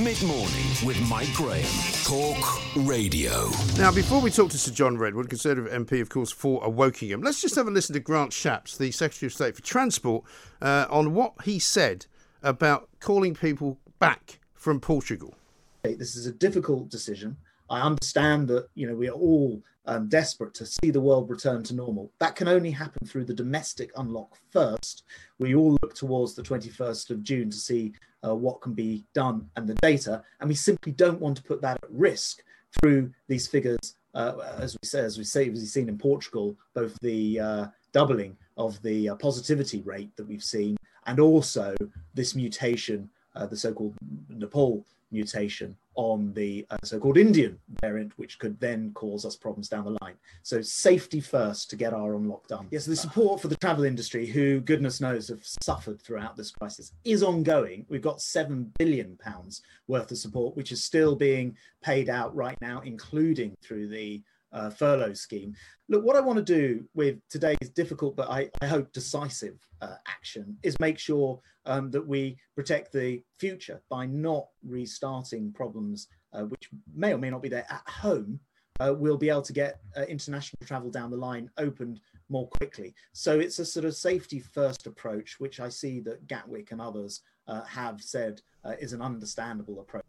Mid morning with Mike Graham. Talk Radio. Now, before we talk to Sir John Redwood, Conservative MP, of course, for Wokingham, let's just have a listen to Grant Shapps, the Secretary of State for Transport, uh, on what he said about calling people back from Portugal. This is a difficult decision. I understand that you know we are all um, desperate to see the world return to normal. That can only happen through the domestic unlock first. We all look towards the 21st of June to see uh, what can be done and the data, and we simply don't want to put that at risk through these figures. Uh, as we say, as we say, as we've seen in Portugal, both the uh, doubling of the uh, positivity rate that we've seen, and also this mutation, uh, the so-called Nepal mutation on the uh, so-called Indian variant, which could then cause us problems down the line. So safety first to get our unlock done. Yes, the support for the travel industry, who goodness knows have suffered throughout this crisis, is ongoing. We've got seven billion pounds worth of support, which is still being paid out right now, including through the uh, furlough scheme. Look, what I want to do with today's difficult but I, I hope decisive uh, action is make sure um, that we protect the future by not restarting problems uh, which may or may not be there at home. Uh, we'll be able to get uh, international travel down the line opened more quickly. So it's a sort of safety first approach, which I see that Gatwick and others uh, have said is an understandable approach.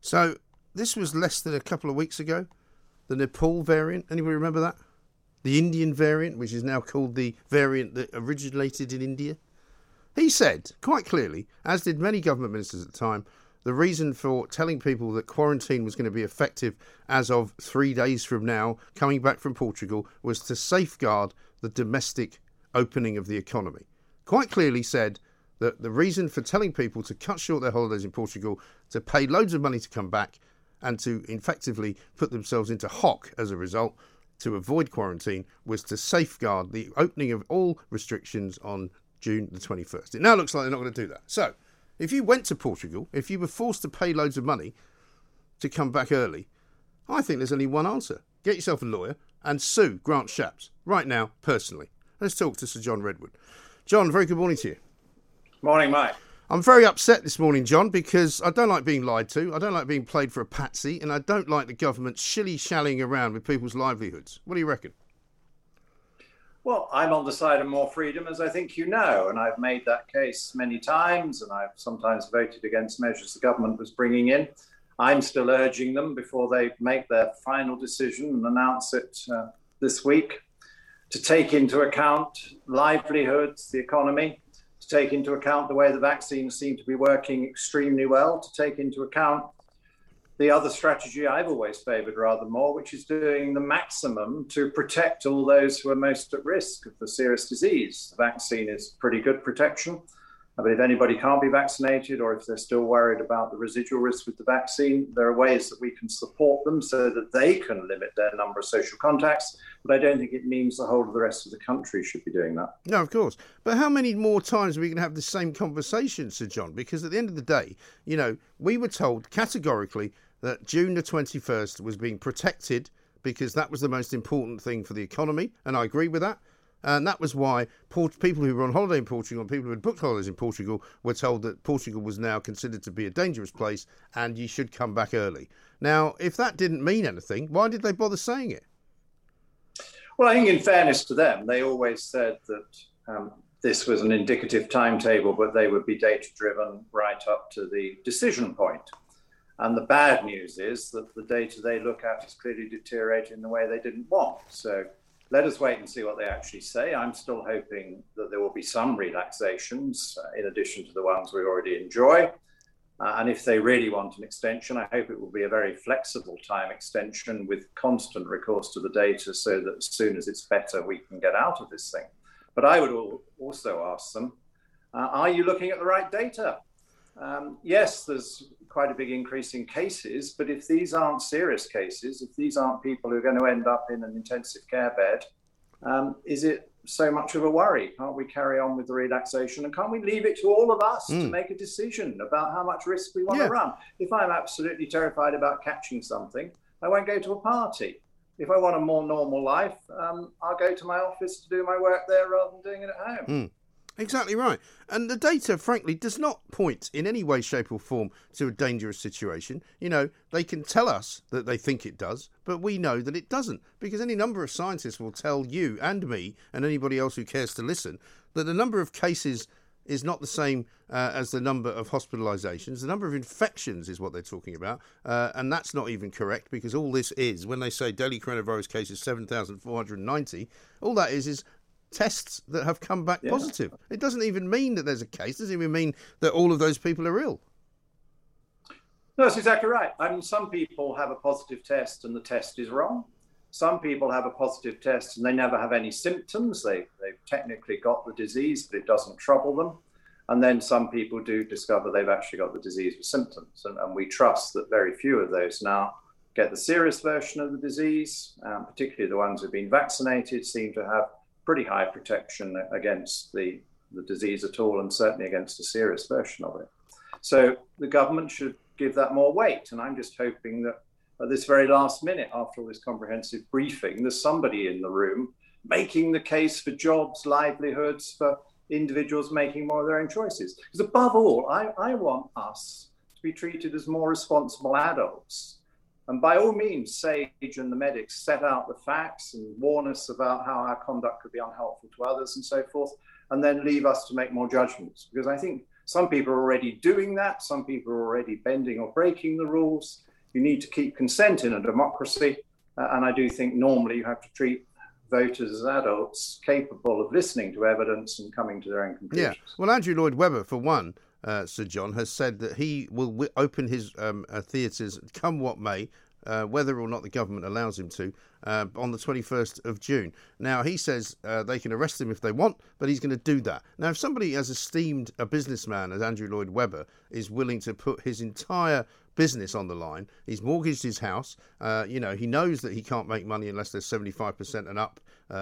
So this was less than a couple of weeks ago the Nepal variant. Anybody remember that? The Indian variant, which is now called the variant that originated in India. He said quite clearly, as did many government ministers at the time, the reason for telling people that quarantine was going to be effective as of three days from now, coming back from Portugal, was to safeguard the domestic opening of the economy. Quite clearly said that the reason for telling people to cut short their holidays in Portugal, to pay loads of money to come back, and to effectively put themselves into hock as a result to avoid quarantine was to safeguard the opening of all restrictions on June the 21st. It now looks like they're not going to do that. So, if you went to Portugal, if you were forced to pay loads of money to come back early, I think there's only one answer. Get yourself a lawyer and sue Grant Shapps right now, personally. Let's talk to Sir John Redwood. John, very good morning to you. Morning, Mike. I'm very upset this morning, John, because I don't like being lied to. I don't like being played for a patsy, and I don't like the government shilly shallying around with people's livelihoods. What do you reckon? Well, I'm on the side of more freedom, as I think you know, and I've made that case many times, and I've sometimes voted against measures the government was bringing in. I'm still urging them before they make their final decision and announce it uh, this week to take into account livelihoods, the economy, take into account the way the vaccines seem to be working extremely well, to take into account the other strategy I've always favored rather more, which is doing the maximum to protect all those who are most at risk of the serious disease. The vaccine is pretty good protection. But if anybody can't be vaccinated or if they're still worried about the residual risk with the vaccine, there are ways that we can support them so that they can limit their number of social contacts. But I don't think it means the whole of the rest of the country should be doing that. No, of course. But how many more times are we going to have the same conversation, Sir John? Because at the end of the day, you know, we were told categorically that June the 21st was being protected because that was the most important thing for the economy. And I agree with that. And that was why people who were on holiday in Portugal people who had booked holidays in Portugal were told that Portugal was now considered to be a dangerous place and you should come back early. Now, if that didn't mean anything, why did they bother saying it? Well, I think, in fairness to them, they always said that um, this was an indicative timetable, but they would be data driven right up to the decision point. And the bad news is that the data they look at is clearly deteriorating in the way they didn't want. So let us wait and see what they actually say. I'm still hoping that there will be some relaxations uh, in addition to the ones we already enjoy. Uh, and if they really want an extension, I hope it will be a very flexible time extension with constant recourse to the data so that as soon as it's better, we can get out of this thing. But I would also ask them Uh, are you looking at the right data? Um, yes, there's quite a big increase in cases, but if these aren't serious cases, if these aren't people who are going to end up in an intensive care bed, um, is it so much of a worry? Can't we carry on with the relaxation and can't we leave it to all of us mm. to hmm. make a decision about how much risk we want yeah. to run? If I'm absolutely terrified about catching something, I won't go to a party. If I want a more normal life, um, I'll go to my office to do my work there rather than doing it at home. Mm. Exactly right. And the data, frankly, does not point in any way, shape, or form to a dangerous situation. You know, they can tell us that they think it does, but we know that it doesn't. Because any number of scientists will tell you and me, and anybody else who cares to listen, that the number of cases is not the same uh, as the number of hospitalizations. The number of infections is what they're talking about. Uh, and that's not even correct because all this is, when they say daily coronavirus cases 7,490, all that is is tests that have come back yeah. positive. It doesn't even mean that there's a case. It doesn't even mean that all of those people are ill. No, that's exactly right. I mean, some people have a positive test and the test is wrong. Some people have a positive test and they never have any symptoms. They, they've technically got the disease, but it doesn't trouble them. And then some people do discover they've actually got the disease with symptoms. And, and we trust that very few of those now get the serious version of the disease, um, particularly the ones who've been vaccinated seem to have pretty high protection against the, the disease at all, and certainly against a serious version of it. So the government should give that more weight. And I'm just hoping that at this very last minute, after all this comprehensive briefing, there's somebody in the room making the case for jobs, livelihoods, for individuals making more of their own choices. Because above all, I, I want us to be treated as more responsible adults and by all means, SAGE and the medics set out the facts and warn us about how our conduct could be unhelpful to others and so forth, and then leave us to make more judgments. Because I think some people are already doing that, some people are already bending or breaking the rules. You need to keep consent in a democracy. Uh, and I do think normally you have to treat voters as adults capable of listening to evidence and coming to their own conclusions. Yeah. Well, Andrew Lloyd Webber, for one, uh, Sir John, has said that he will w- open his um, uh, theatres, come what may, uh, whether or not the government allows him to, uh, on the 21st of June. Now, he says uh, they can arrest him if they want, but he's going to do that. Now, if somebody as esteemed a businessman as Andrew Lloyd Webber is willing to put his entire business on the line, he's mortgaged his house, you know, he knows that he can't make money unless there's 75% and up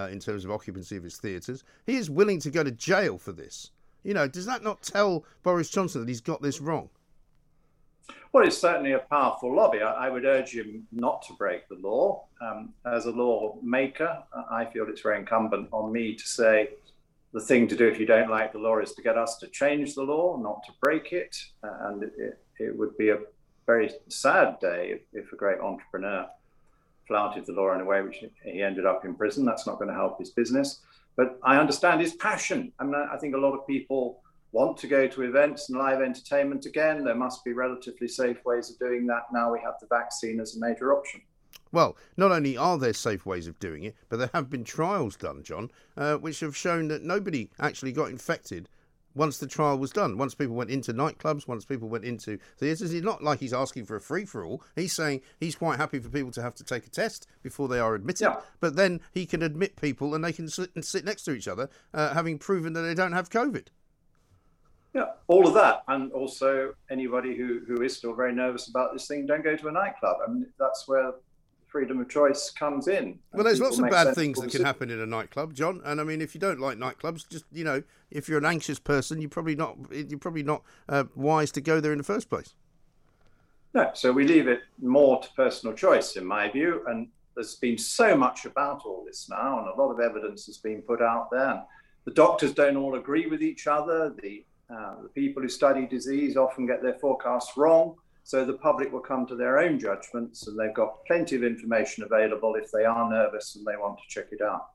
in terms of occupancy of his theatres, he is willing to go to jail for this. You know, does that not tell Boris Johnson that he's got this wrong? Well, it's certainly a powerful lobby. I, I would urge him not to break the law. Um, as a lawmaker, I feel it's very incumbent on me to say the thing to do if you don't like the law is to get us to change the law, not to break it. Uh, and it, it, would be a very sad day if, if a great entrepreneur flouted the law in a way which he ended up in prison. That's not going to help his business. But I understand his passion. I mean, I think a lot of people want to go to events and live entertainment again. There must be relatively safe ways of doing that. Now we have the vaccine as a major option. Well, not only are there safe ways of doing it, but there have been trials done, John, uh, which have shown that nobody actually got infected once the trial was done. Once people went into nightclubs, once people went into theatres, it's not like he's asking for a free for all. He's saying he's quite happy for people to have to take a test before they are admitted. Yeah. But then he can admit people and they can sit, and sit next to each other, uh, having proven that they don't have COVID. Yeah, all of that, and also anybody who, who is still very nervous about this thing, don't go to a nightclub. I mean, that's where freedom of choice comes in. Well, there's lots of bad things that can happen in a nightclub, John. And I mean, if you don't like nightclubs, just you know, if you're an anxious person, you're probably not you're probably not uh, wise to go there in the first place. No, so we leave it more to personal choice, in my view. And there's been so much about all this now, and a lot of evidence has been put out there. And the doctors don't all agree with each other. The uh, the people who study disease often get their forecasts wrong. So the public will come to their own judgments, and they've got plenty of information available if they are nervous and they want to check it out.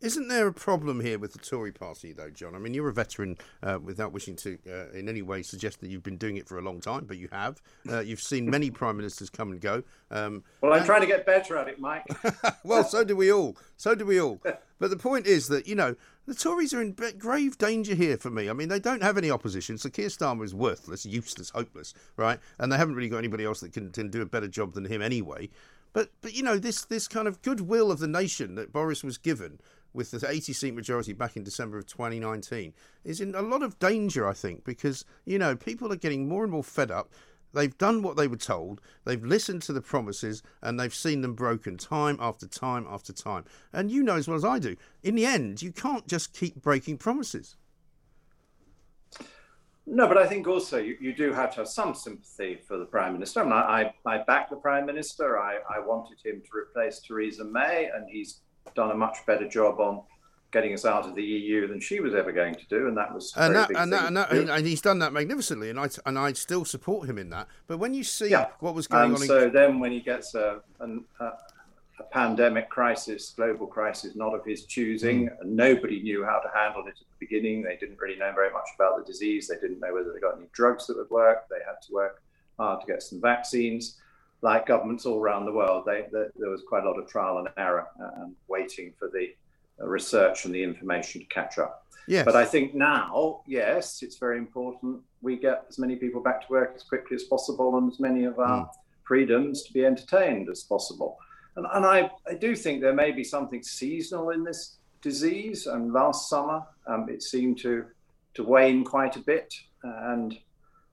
Isn't there a problem here with the Tory party, though, John? I mean, you're a veteran uh, without wishing to uh, in any way suggest that you've been doing it for a long time, but you have. Uh, you've seen many prime ministers come and go. Um, well, I'm and... trying to get better at it, Mike. well, so do we all. So do we all. But the point is that, you know, the Tories are in grave danger here for me. I mean, they don't have any opposition. So Keir Starmer is worthless, useless, hopeless, right? And they haven't really got anybody else that can, can do a better job than him anyway. But but you know this this kind of goodwill of the nation that Boris was given with the 80 seat majority back in December of 2019 is in a lot of danger, I think, because, you know, people are getting more and more fed up. They've done what they were told, they've listened to the promises, and they've seen them broken time after time after time. And you know as well as I do, in the end, you can't just keep breaking promises. No, but I think also you, you do have to have some sympathy for the Prime Minister. I, mean, I, I back the Prime Minister. I, I wanted him to replace Theresa May, and he's done a much better job on getting us out of the EU than she was ever going to do, and that was and that, and, that, and, that, and, he's done that magnificently, and I and I still support him in that. But when you see yeah. what was going and on, so in... then when he gets a, a, a, pandemic crisis, global crisis, not of his choosing, mm. and nobody knew how to handle it at the beginning. They didn't really know very much about the disease. They didn't know whether they got any drugs that would work. They had to work hard to get some vaccines. Like governments all around the world, they, they, there was quite a lot of trial and error uh, and waiting for the research and the information to catch up. Yes. But I think now, yes, it's very important we get as many people back to work as quickly as possible and as many of our mm. freedoms to be entertained as possible. And, and I, I do think there may be something seasonal in this disease. And last summer, um, it seemed to, to wane quite a bit. And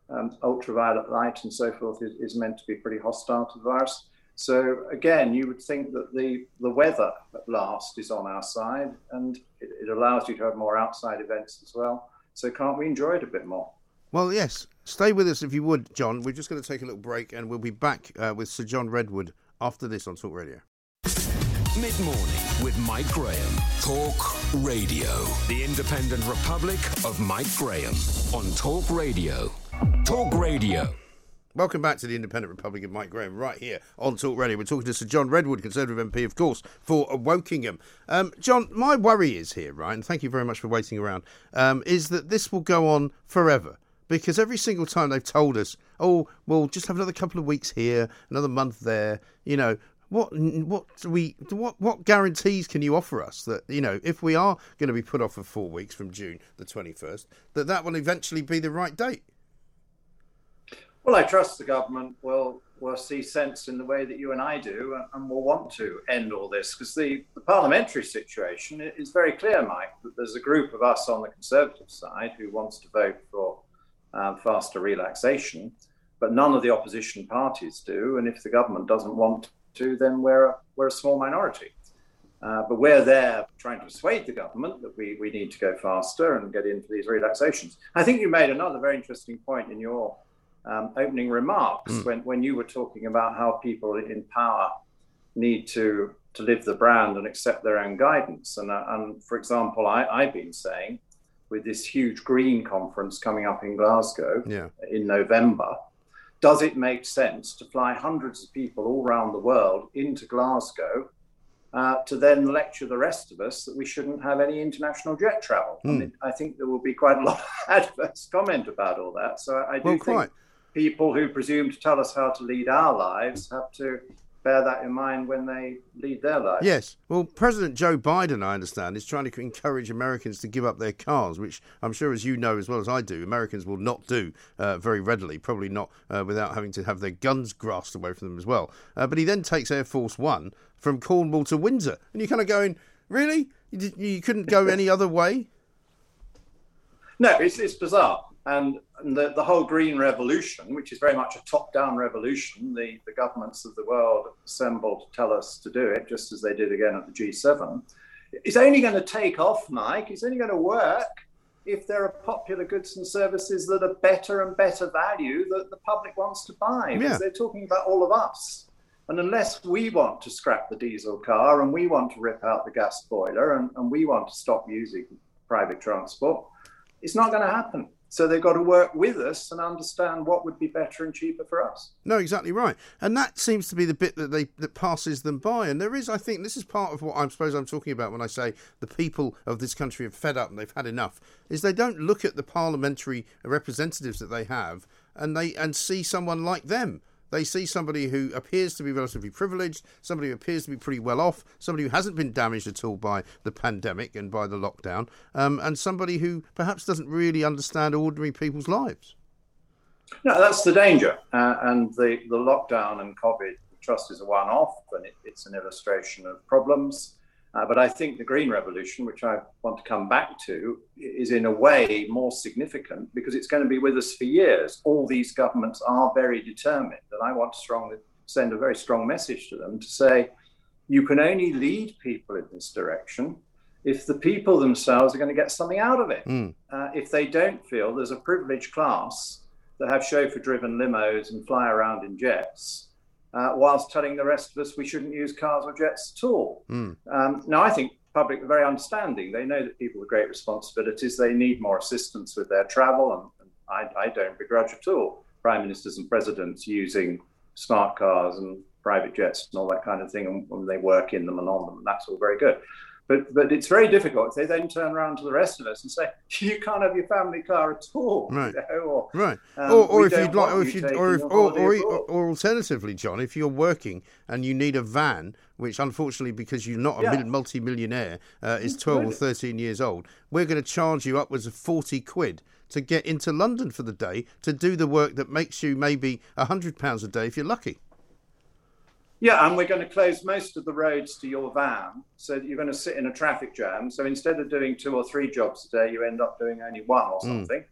um, ultraviolet light and so forth is, is meant to be pretty hostile to the virus. So again, you would think that the, the weather at last is on our side and it, it, allows you to have more outside events as well. So can't we enjoy it a bit more? Well, yes. Stay with us if you would, John. We're just going to take a little break and we'll be back uh, with Sir John Redwood after this on Talk Radio. Mid morning with Mike Graham. Talk Radio. The Independent Republic of Mike Graham on Talk Radio. Talk Radio. Welcome back to the Independent Republic of Mike Graham, right here on Talk Radio. We're talking to Sir John Redwood, Conservative MP, of course, for Wokingham. Um, John, my worry is here, right, and thank you very much for waiting around, um, is that this will go on forever. Because every single time they've told us, oh, we'll just have another couple of weeks here, another month there, you know, what what we what what guarantees can you offer us that you know if we are going to be put off for four weeks from June the twenty first that that will eventually be the right date? Well, I trust the government will will see sense in the way that you and I do, and will want to end all this because the, the, parliamentary situation is very clear, Mike. That there's a group of us on the Conservative side who wants to vote for um, faster relaxation, but none of the opposition parties do. And if the government doesn't want to, then we're a, we're a small minority. Uh, but we're there trying to persuade the government that we, we need to go faster and get into these relaxations. I think you made another very interesting point in your um, opening remarks mm. when, when you were talking about how people in power need to to live the brand and accept their own guidance. And, uh, and for example, I, I've been saying with this huge green conference coming up in Glasgow yeah. in November, does it make sense to fly hundreds of people all around the world into Glasgow uh, to then lecture the rest of us that we shouldn't have any international jet travel? Mm. I, mean, I, think there will be quite a lot of adverse comment about all that. So I do well, think quite people who presume to tell us how to lead our lives have to bear that in mind when they lead their lives. Yes. Well, President Joe Biden, I understand, is trying to encourage Americans to give up their cars, which I'm sure, as you know as well as I do, Americans will not do uh, very readily, probably not uh, without having to have their guns grasped away from them as well. Uh, but he then takes Air Force One from Cornwall to Windsor. And you're kind of going, really? You, you couldn't go any other way? No, it's, it's bizarre. And, and the, the whole green revolution, which is very much a top down revolution, the, the governments of the world assembled to tell us to do it, just as they did again at the G7, is only going to take off, Mike. It's only going to work if there are popular goods and services that are better and better value that the public wants to buy. Because they're talking about all of us. And unless we want to scrap the diesel car and we want to rip out the gas boiler and, and we want to stop using private transport, it's not going to happen. So they've got to work with us and understand what would be better and cheaper for us. No, exactly right. And that seems to be the bit that they that passes them by. And there is, I think, this is part of what I suppose I'm talking about when I say the people of this country have fed up and they've had enough. Is they don't look at the parliamentary representatives that they have and they and see someone like them they see somebody who appears to be relatively privileged, somebody who appears to be pretty well off, somebody who hasn't been damaged at all by the pandemic and by the lockdown, um, and somebody who perhaps doesn't really understand ordinary people's lives. No, that's the danger. Uh, and the, the lockdown and COVID trust is a one off, and it, it's an illustration of problems. Uh, but I think the Green Revolution, which I want to come back to, is in a way more significant because it's going to be with us for years. All these governments are very determined, and I want to strongly send a very strong message to them to say, you can only lead people in this direction if the people themselves are going to get something out of it. Mm. Uh, if they don't feel there's a privileged class that have chauffeur driven limos and fly around in jets, uh, whilst telling the rest of us we shouldn't use cars or jets at all. Mm. Um, now, I think public are very understanding. They know that people with great responsibilities, they need more assistance with their travel, and, and I, I, don't begrudge at all prime ministers and presidents using smart cars and private jets and all that kind of thing, and when they work in them and on them, and that's all very good. But but it's very difficult. They then turn around to the rest of us and say, "You can't have your family car at all." Right. You know, or, Right. um, or or if you'd like, or if you or if, or, or, or alternatively, John, if you're working and you need a van, which unfortunately because you're not a Yeah. multi-millionaire uh, is 12 or 13 years old, we're going to charge you upwards of 40 quid to get into London for the day to do the work that makes you maybe a hundred pounds a day if you're lucky. Yeah, and we're going to close most of the roads to your van so that you're going to sit in a traffic jam. So instead of doing two or three jobs a day, you end up doing only one or something.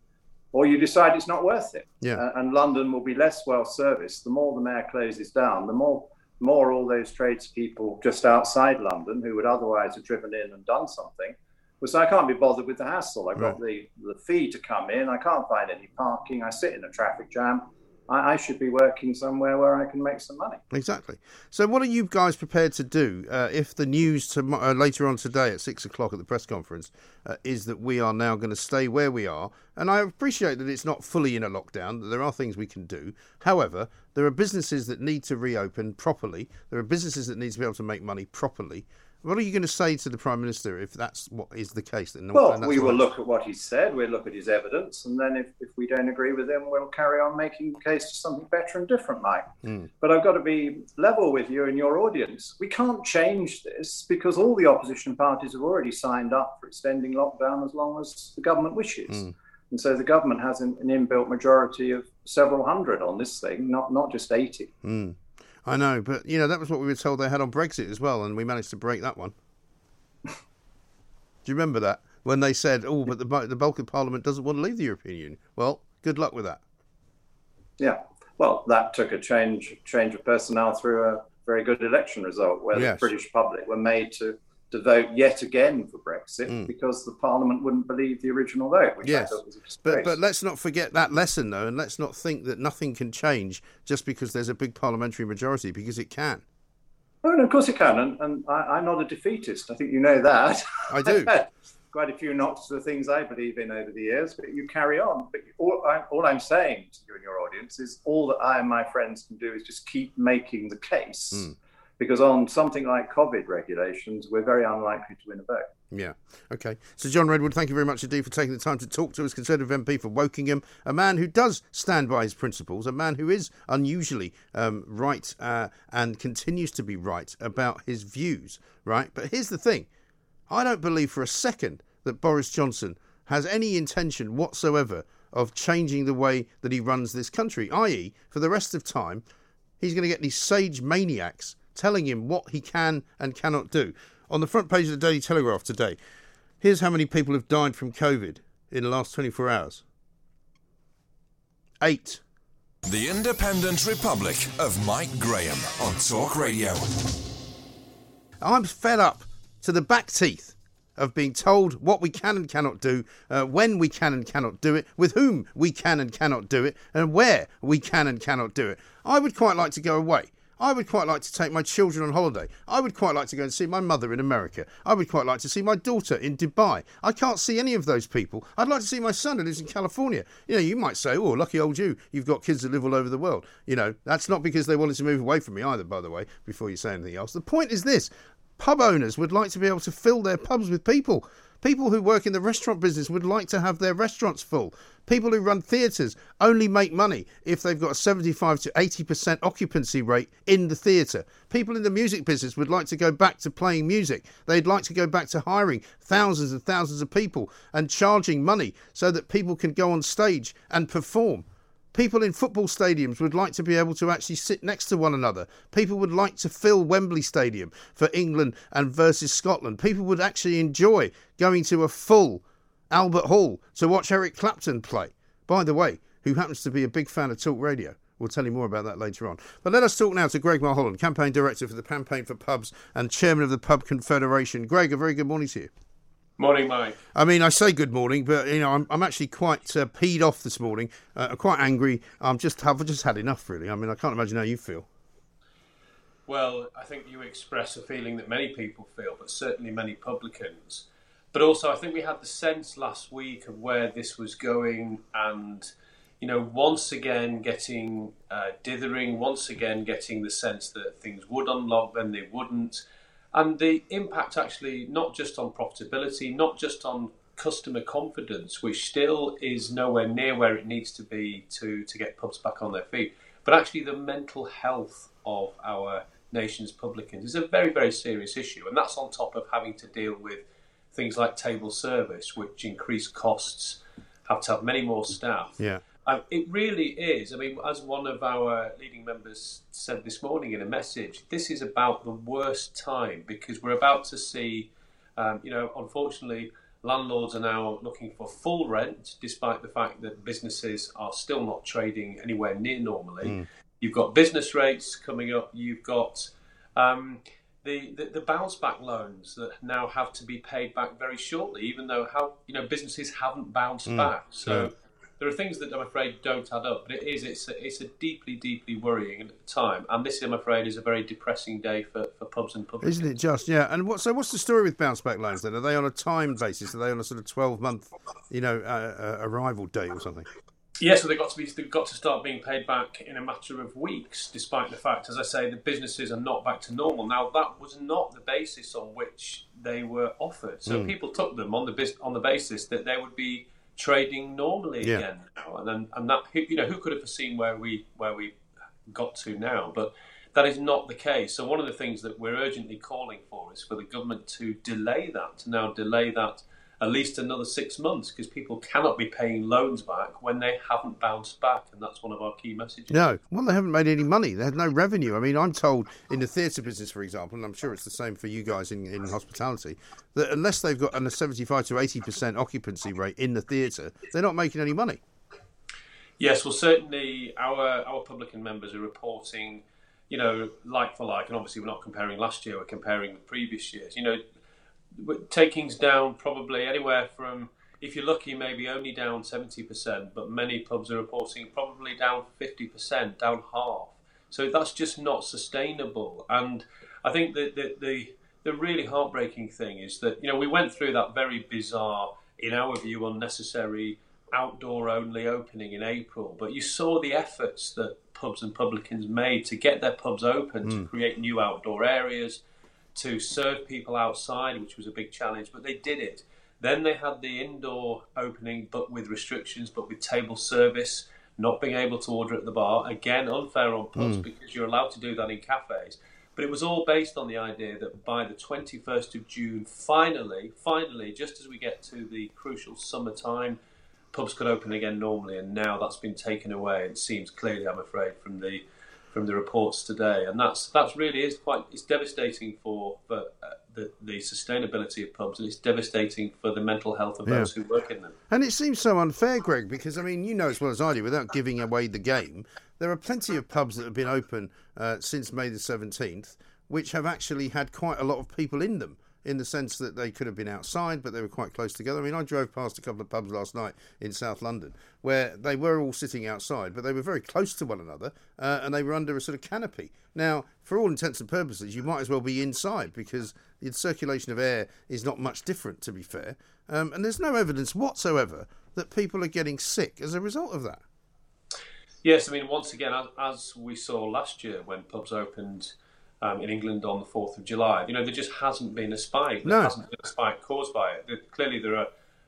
Or you decide it's not worth it. Yeah. Uh, and London will be less well serviced. The more the mayor closes down, the more more all those tradespeople just outside London who would otherwise have driven in and done something. Well, so I can't be bothered with the hassle. I've got the, the fee to come in. I can't find any parking. I sit in a traffic jam. I, I should be working somewhere where I can make some money. Exactly. So, what are you guys prepared to do uh, if the news uh, later on today at six o'clock at the press conference uh, is that we are now going to stay where we are? And I appreciate that it's not fully in a lockdown, that there are things we can do. However, there are businesses that need to reopen properly, there are businesses that need to be able to make money properly. What are you going to say to the Prime Minister if that's what is the case? Then? Well, we will look at what he said, we'll look at his evidence, and then if, if we don't agree with him, we'll carry on making the case to something better and different, Mike. Hmm. But I've got to be level with you and your audience. We can't change this because all the opposition parties have already signed up for extending lockdown as long as the government wishes. Hmm. And so the government has an, an inbuilt majority of several hundred on this thing, not, not just 80. I know, but you know that was what we were told they had on Brexit as well, and we managed to break that one. Do you remember that when they said, "Oh, but the the bulk of Parliament doesn't want to leave the European Union"? Well, good luck with that. Yeah. Well, that took a change change of personnel through a very good election result, where Yes. the British public were made to, to vote yet again for Brexit Mm. because the Parliament wouldn't believe the original vote, which Yes, I thought was a but but let's not forget that lesson though, and let's not think that nothing can change just because there's a big parliamentary majority, because it can. Oh, no, of course it can, and, and I, I'm not a defeatist. I think you know that. I do. Quite a few knocks to the things I believe in over the years, but you carry on. But all, I, all I'm saying to you and your audience is all that I and my friends can do is just keep making the case. Hmm. Because on something like COVID regulations, we're very unlikely to win a vote. Yeah. Okay. So, John Redwood, thank you very much indeed for taking the time to talk to us, Conservative MP for Wokingham, a man who does stand by his principles, a man who is unusually um, right uh, and continues to be right about his views, right? But here's the thing I don't believe for a second that Boris Johnson has any intention whatsoever of changing the way that he runs this country, i.e., for the rest of time, he's going to get these sage maniacs telling him what he can and cannot do. On the front page of the Daily Telegraph today, here's how many people have died from COVID in the last 24 hours eight. The Independent Republic of Mike Graham on Talk Radio. I'm fed up to the back teeth of being told what we can and cannot do, uh, when we can and cannot do it, with whom we can and cannot do it, and where we can and cannot do it. I would quite like to go away. I would quite like to take my children on holiday. I would quite like to go and see my mother in America. I would quite like to see my daughter in Dubai. I can't see any of those people. I'd like to see my son who lives in California. You know, you might say, oh, lucky old you, you've got kids that live all over the world. You know, that's not because they wanted to move away from me either, by the way, before you say anything else. The point is this pub owners would like to be able to fill their pubs with people. People who work in the restaurant business would like to have their restaurants full. People who run theatres only make money if they've got a 75 to 80% occupancy rate in the theatre. People in the music business would like to go back to playing music. They'd like to go back to hiring thousands and thousands of people and charging money so that people can go on stage and perform. People in football stadiums would like to be able to actually sit next to one another. People would like to fill Wembley Stadium for England and versus Scotland. People would actually enjoy going to a full Albert Hall to watch Eric Clapton play. By the way, who happens to be a big fan of Talk Radio. We'll tell you more about that later on. But let us talk now to Greg Mulholland, Campaign Director for the Campaign for Pubs and Chairman of the Pub Confederation. Greg, a very good morning to you. Morning, Mike. I mean, I say good morning, but you know, I'm, I'm actually quite uh, peed off this morning. Uh, I'm quite angry. I'm just I've just had enough, really. I mean, I can't imagine how you feel. Well, I think you express a feeling that many people feel, but certainly many publicans. But also, I think we had the sense last week of where this was going, and you know, once again getting uh, dithering, once again getting the sense that things would unlock, then they wouldn't and the impact actually not just on profitability, not just on customer confidence, which still is nowhere near where it needs to be to, to get pubs back on their feet, but actually the mental health of our nation's publicans is a very, very serious issue. And that's on top of having to deal with things like table service, which increase costs, have to have many more staff. Yeah. Um, it really is. I mean, as one of our leading members said this morning in a message, this is about the worst time because we're about to see, um, you know, unfortunately, landlords are now looking for full rent, despite the fact that businesses are still not trading anywhere near normally. Mm. You've got business rates coming up. You've got um, the, the, the bounce back loans that now have to be paid back very shortly, even though how you know businesses haven't bounced mm. back. So. Yeah there are things that I'm afraid don't add up. But it is it's a, it's a deeply deeply worrying time, and this I'm afraid is a very depressing day for, for pubs and pubs. Isn't it just yeah? And what so what's the story with bounce back loans then? Are they on a time basis? Are they on a sort of twelve month you know uh, uh, arrival date or something? Yeah, so they've got to be they've got to start being paid back in a matter of weeks, despite the fact, as I say, the businesses are not back to normal. Now that was not the basis on which they were offered. So mm. people took them on the on the basis that they would be trading normally yeah. again now, and then and that you know who could have foreseen where we where we got to now, but that is not the case. So one of the things that we're urgently calling for is for the government to delay that, to now delay that at least another six months because people cannot be paying loans back when they haven't bounced back, and that's one of our key messages. No, well, they haven't made any money. They had no revenue. I mean, I'm told in the theatre business, for example, and I'm sure it's the same for you guys in, in hospitality, that unless they've got a 75 to 80 percent occupancy rate in the theatre, they're not making any money. Yes, well, certainly our our publican members are reporting you know, like for like, and obviously we're not comparing last year, we're comparing the previous years. You know, takings down probably anywhere from if you're lucky maybe only down 70% but many pubs are reporting probably down 50% down half. So that's just not sustainable. And i think that the, the, the really heartbreaking thing is that you know we went through that very bizarre in our view unnecessary outdoor only opening in april. But you saw the efforts that pubs and publicans made to get their pubs open mm. to create new outdoor areas to serve people outside, which was a big challenge, but they did it. Then they had the indoor opening, but with restrictions, but with table service, not being able to order at the bar. Again, unfair on pubs mm. because you're allowed to do that in cafes. But it was all based on the idea that by the 21st of June, finally, finally, just as we get to the crucial summertime, pubs could open again normally. And now that's been taken away. It seems clearly, I'm afraid, from the from the reports today, and that's that's really is quite it's devastating for for uh, the the sustainability of pubs, and it's devastating for the mental health of those who work in them. And it seems so unfair, Greg, because I mean, you know as well as I do, without giving away the game, there are plenty of pubs that have been open uh, since May the seventeenth, which have actually had quite a lot of people in them in the sense that they could have been outside, but they were quite close together. I mean, I drove past a couple of pubs last night in South London where they were all sitting outside, but they were very close to one another uh, and they were under a sort of canopy. Now, for all intents and purposes, you might as well be inside because the circulation of air is not much different, to be fair. Um, and there's no evidence whatsoever that people are getting sick as a result of that. Yes, I mean, once again, as, as we saw last year when pubs opened um, in England on the 4th of July. You know, there just hasn't been a spike. There no. hasn't been a spike caused by it. There, clearly, there are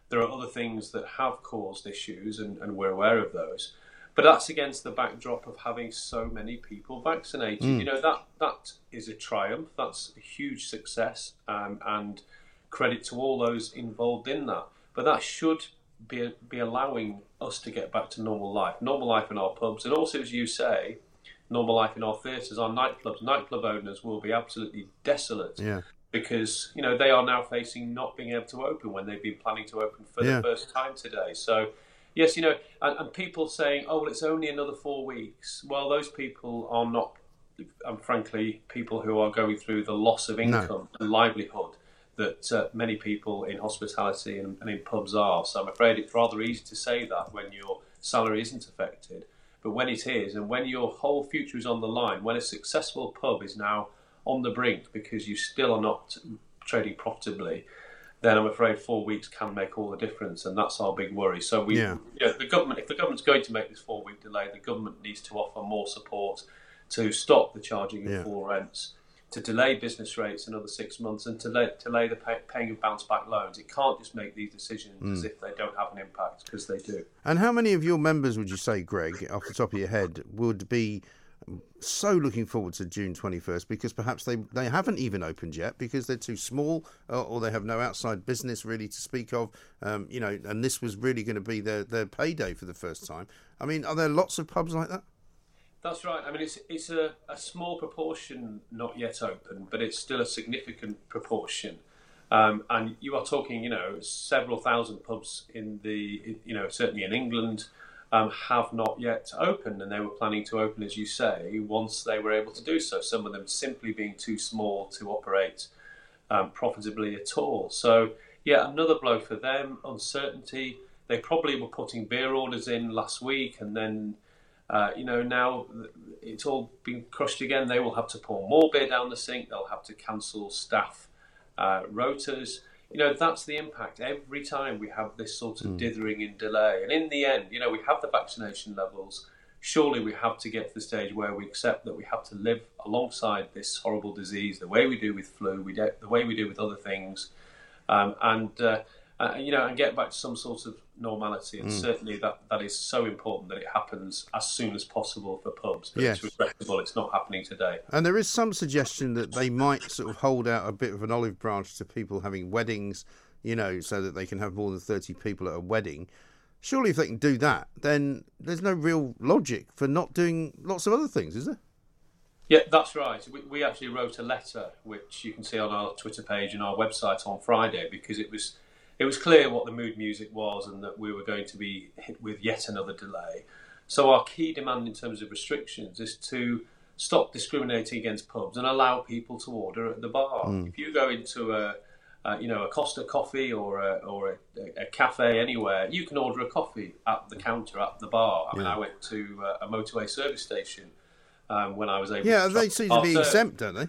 there are other things that have caused issues, and, and we're aware of those. But that's against the backdrop of having so many people vaccinated. Mm. You know that that is a triumph. That's a huge success, um, and credit to all those involved in that. But that should be be allowing us to get back to normal life, normal life in our pubs, and also, as you say, normal life in our theatres, our nightclubs. Nightclub owners will be absolutely desolate Yeah. because you know they are now facing not being able to open when they've been planning to open for Yeah. the first time today. So, yes, you know, and, and people saying, "Oh, well, it's only another four weeks." Well, those people are not, and frankly, people who are going through the loss of income and livelihood that uh, many people in hospitality and, and in pubs are. So, I'm afraid it's rather easy to say that when your salary isn't affected. But when it is, and when your whole future is on the line, when a successful pub is now on the brink because you still are not trading profitably, then I'm afraid four weeks can make all the difference, and that's our big worry. So we, Yeah. you know, the government, if the government's going to make this four-week delay, the government needs to offer more support to stop the charging of Yeah. full rents, to delay business rates another six months, and to delay, delay the pay, paying of bounce-back loans. It can't just make these decisions as if they don't have an impact because they do. And how many of your members would you say, Greg, off the top of your head, would be so looking forward to June 21st because perhaps they, they haven't even opened yet because they're too small uh, or they have no outside business really to speak of, um, you know, and this was really going to be their, their payday for the first time. I mean, are there lots of pubs like that? That's right. I mean, it's it's a, a small proportion not yet open, but it's still a significant proportion. Um, and you are talking, you know, several thousand pubs in the, you know, certainly in England, um, have not yet opened, and they were planning to open, as you say, once they were able to do so. Some of them simply being too small to operate um, profitably at all. So, yeah, another blow for them. Uncertainty. They probably were putting beer orders in last week, and then, uh, you know, now it's all been crushed again. They will have to pour more beer down the sink. They'll have to cancel staff uh, rotors. You know, that's the impact every time we have this sort of dithering and delay. And in the end, you know, we have the vaccination levels. Surely we have to get to the stage where we accept that we have to live alongside this horrible disease, the way we do with flu, we do, the way we do with other things, um, and uh, uh, you know, and get back to some sort of normality. And mm. certainly that, that is so important that it happens as soon as possible for pubs. But Yes. it's regrettable it's not happening today. And there is some suggestion that they might sort of hold out a bit of an olive branch to people having weddings, you know, so that they can have more than 30 people at a wedding. Surely, if they can do that, then there's no real logic for not doing lots of other things, is there? Yeah, that's right. We, we actually wrote a letter, which you can see on our Twitter page and our website on Friday, because it was it was clear what the mood music was, and that we were going to be hit with yet another delay. So our key demand in terms of restrictions is to stop discriminating against pubs and allow people to order at the bar. If you go into a uh, you know, a Costa coffee or a, or a, a cafe anywhere, you can order a coffee at the counter at the bar. I mean, I went to uh, a motorway service station um, when I was able. To Yeah, they seem to be exempt, don't they?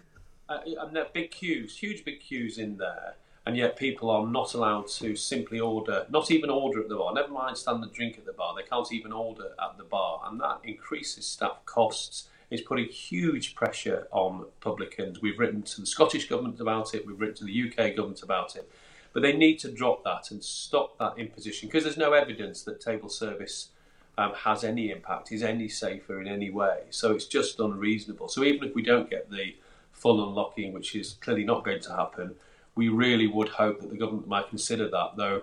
uh, and there are big queues, huge big queues in there, and yet people are not allowed to simply order, not even order at the bar. Never mind stand and drink at the bar; they can't even order at the bar, and that increases staff costs. It's putting huge pressure on publicans. We've written to the Scottish government about it. We've written to the UK government about it, but they need to drop that and stop that imposition because there's no evidence that table service um, has any impact, is any safer in any way. So it's just unreasonable. So even if we don't get the full unlocking, which is clearly not going to happen, we really would hope that the government might consider that. Though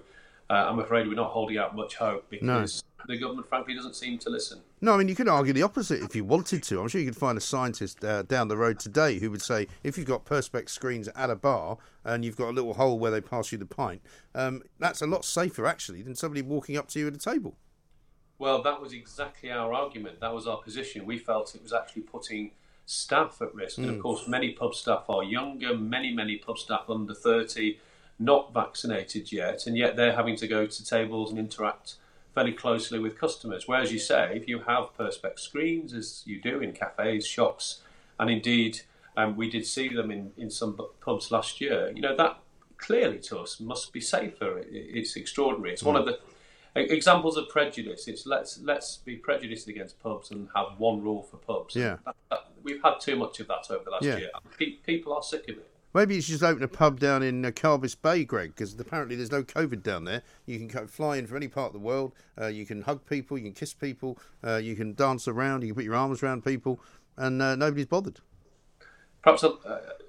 uh, I'm afraid we're not holding out much hope because the government, frankly, doesn't seem to listen. No, I mean, you could argue the opposite if you wanted to. I'm sure you could find a scientist uh, down the road today who would say if you've got Perspex screens at a bar and you've got a little hole where they pass you the pint, um, that's a lot safer actually than somebody walking up to you at a table. Well, that was exactly our argument. That was our position. We felt it was actually putting staff at risk. And of course, many pub staff are younger, many, many pub staff under 30, not vaccinated yet, and yet they're having to go to tables and interact fairly closely with customers. Whereas you say, if you have Perspex screens, as you do in cafes, shops, and indeed um, we did see them in, in some pubs last year, you know, that clearly to us must be safer. It, it's extraordinary. It's one of the examples of prejudice. It's let's let's be prejudiced against pubs and have one rule for pubs. Yeah. That- that- we've had too much of that over the last Yeah. year. Pe- people are sick of it. Maybe you should just open a pub down in uh, Carbis Bay, Greg, because apparently there's no COVID down there. You can go, fly in from any part of the world. Uh, you can hug people, you can kiss people, uh, you can dance around, you can put your arms around people, and uh, nobody's bothered. Perhaps a,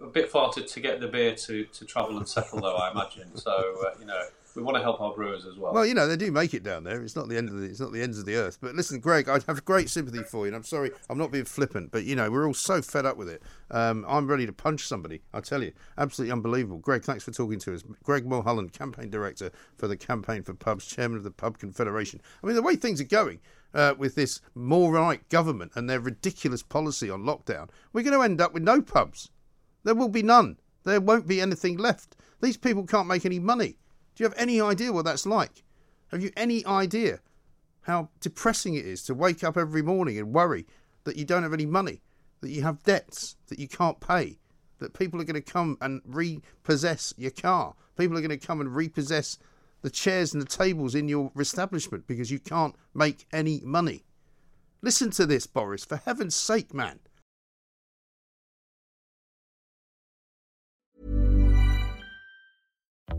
a bit far to, to get the beer to, to travel and settle, though. I imagine. So uh, you know, we want to help our brewers as well. Well, you know they do make it down there. It's not the end of the it's not the ends of the earth. But listen, Greg, I have great sympathy for you. And I'm sorry, I'm not being flippant, but you know we're all so fed up with it. Um, I'm ready to punch somebody. I tell you, absolutely unbelievable. Greg, thanks for talking to us. Greg Mulholland, campaign director for the Campaign for Pubs, chairman of the Pub Confederation. I mean, the way things are going. Uh, with this more right government and their ridiculous policy on lockdown, we're going to end up with no pubs. There will be none. There won't be anything left. These people can't make any money. Do you have any idea what that's like? Have you any idea how depressing it is to wake up every morning and worry that you don't have any money, that you have debts that you can't pay, that people are going to come and repossess your car, people are going to come and repossess the chairs and the tables in your establishment because you can't make any money? Listen to this, Boris, for heaven's sake, man.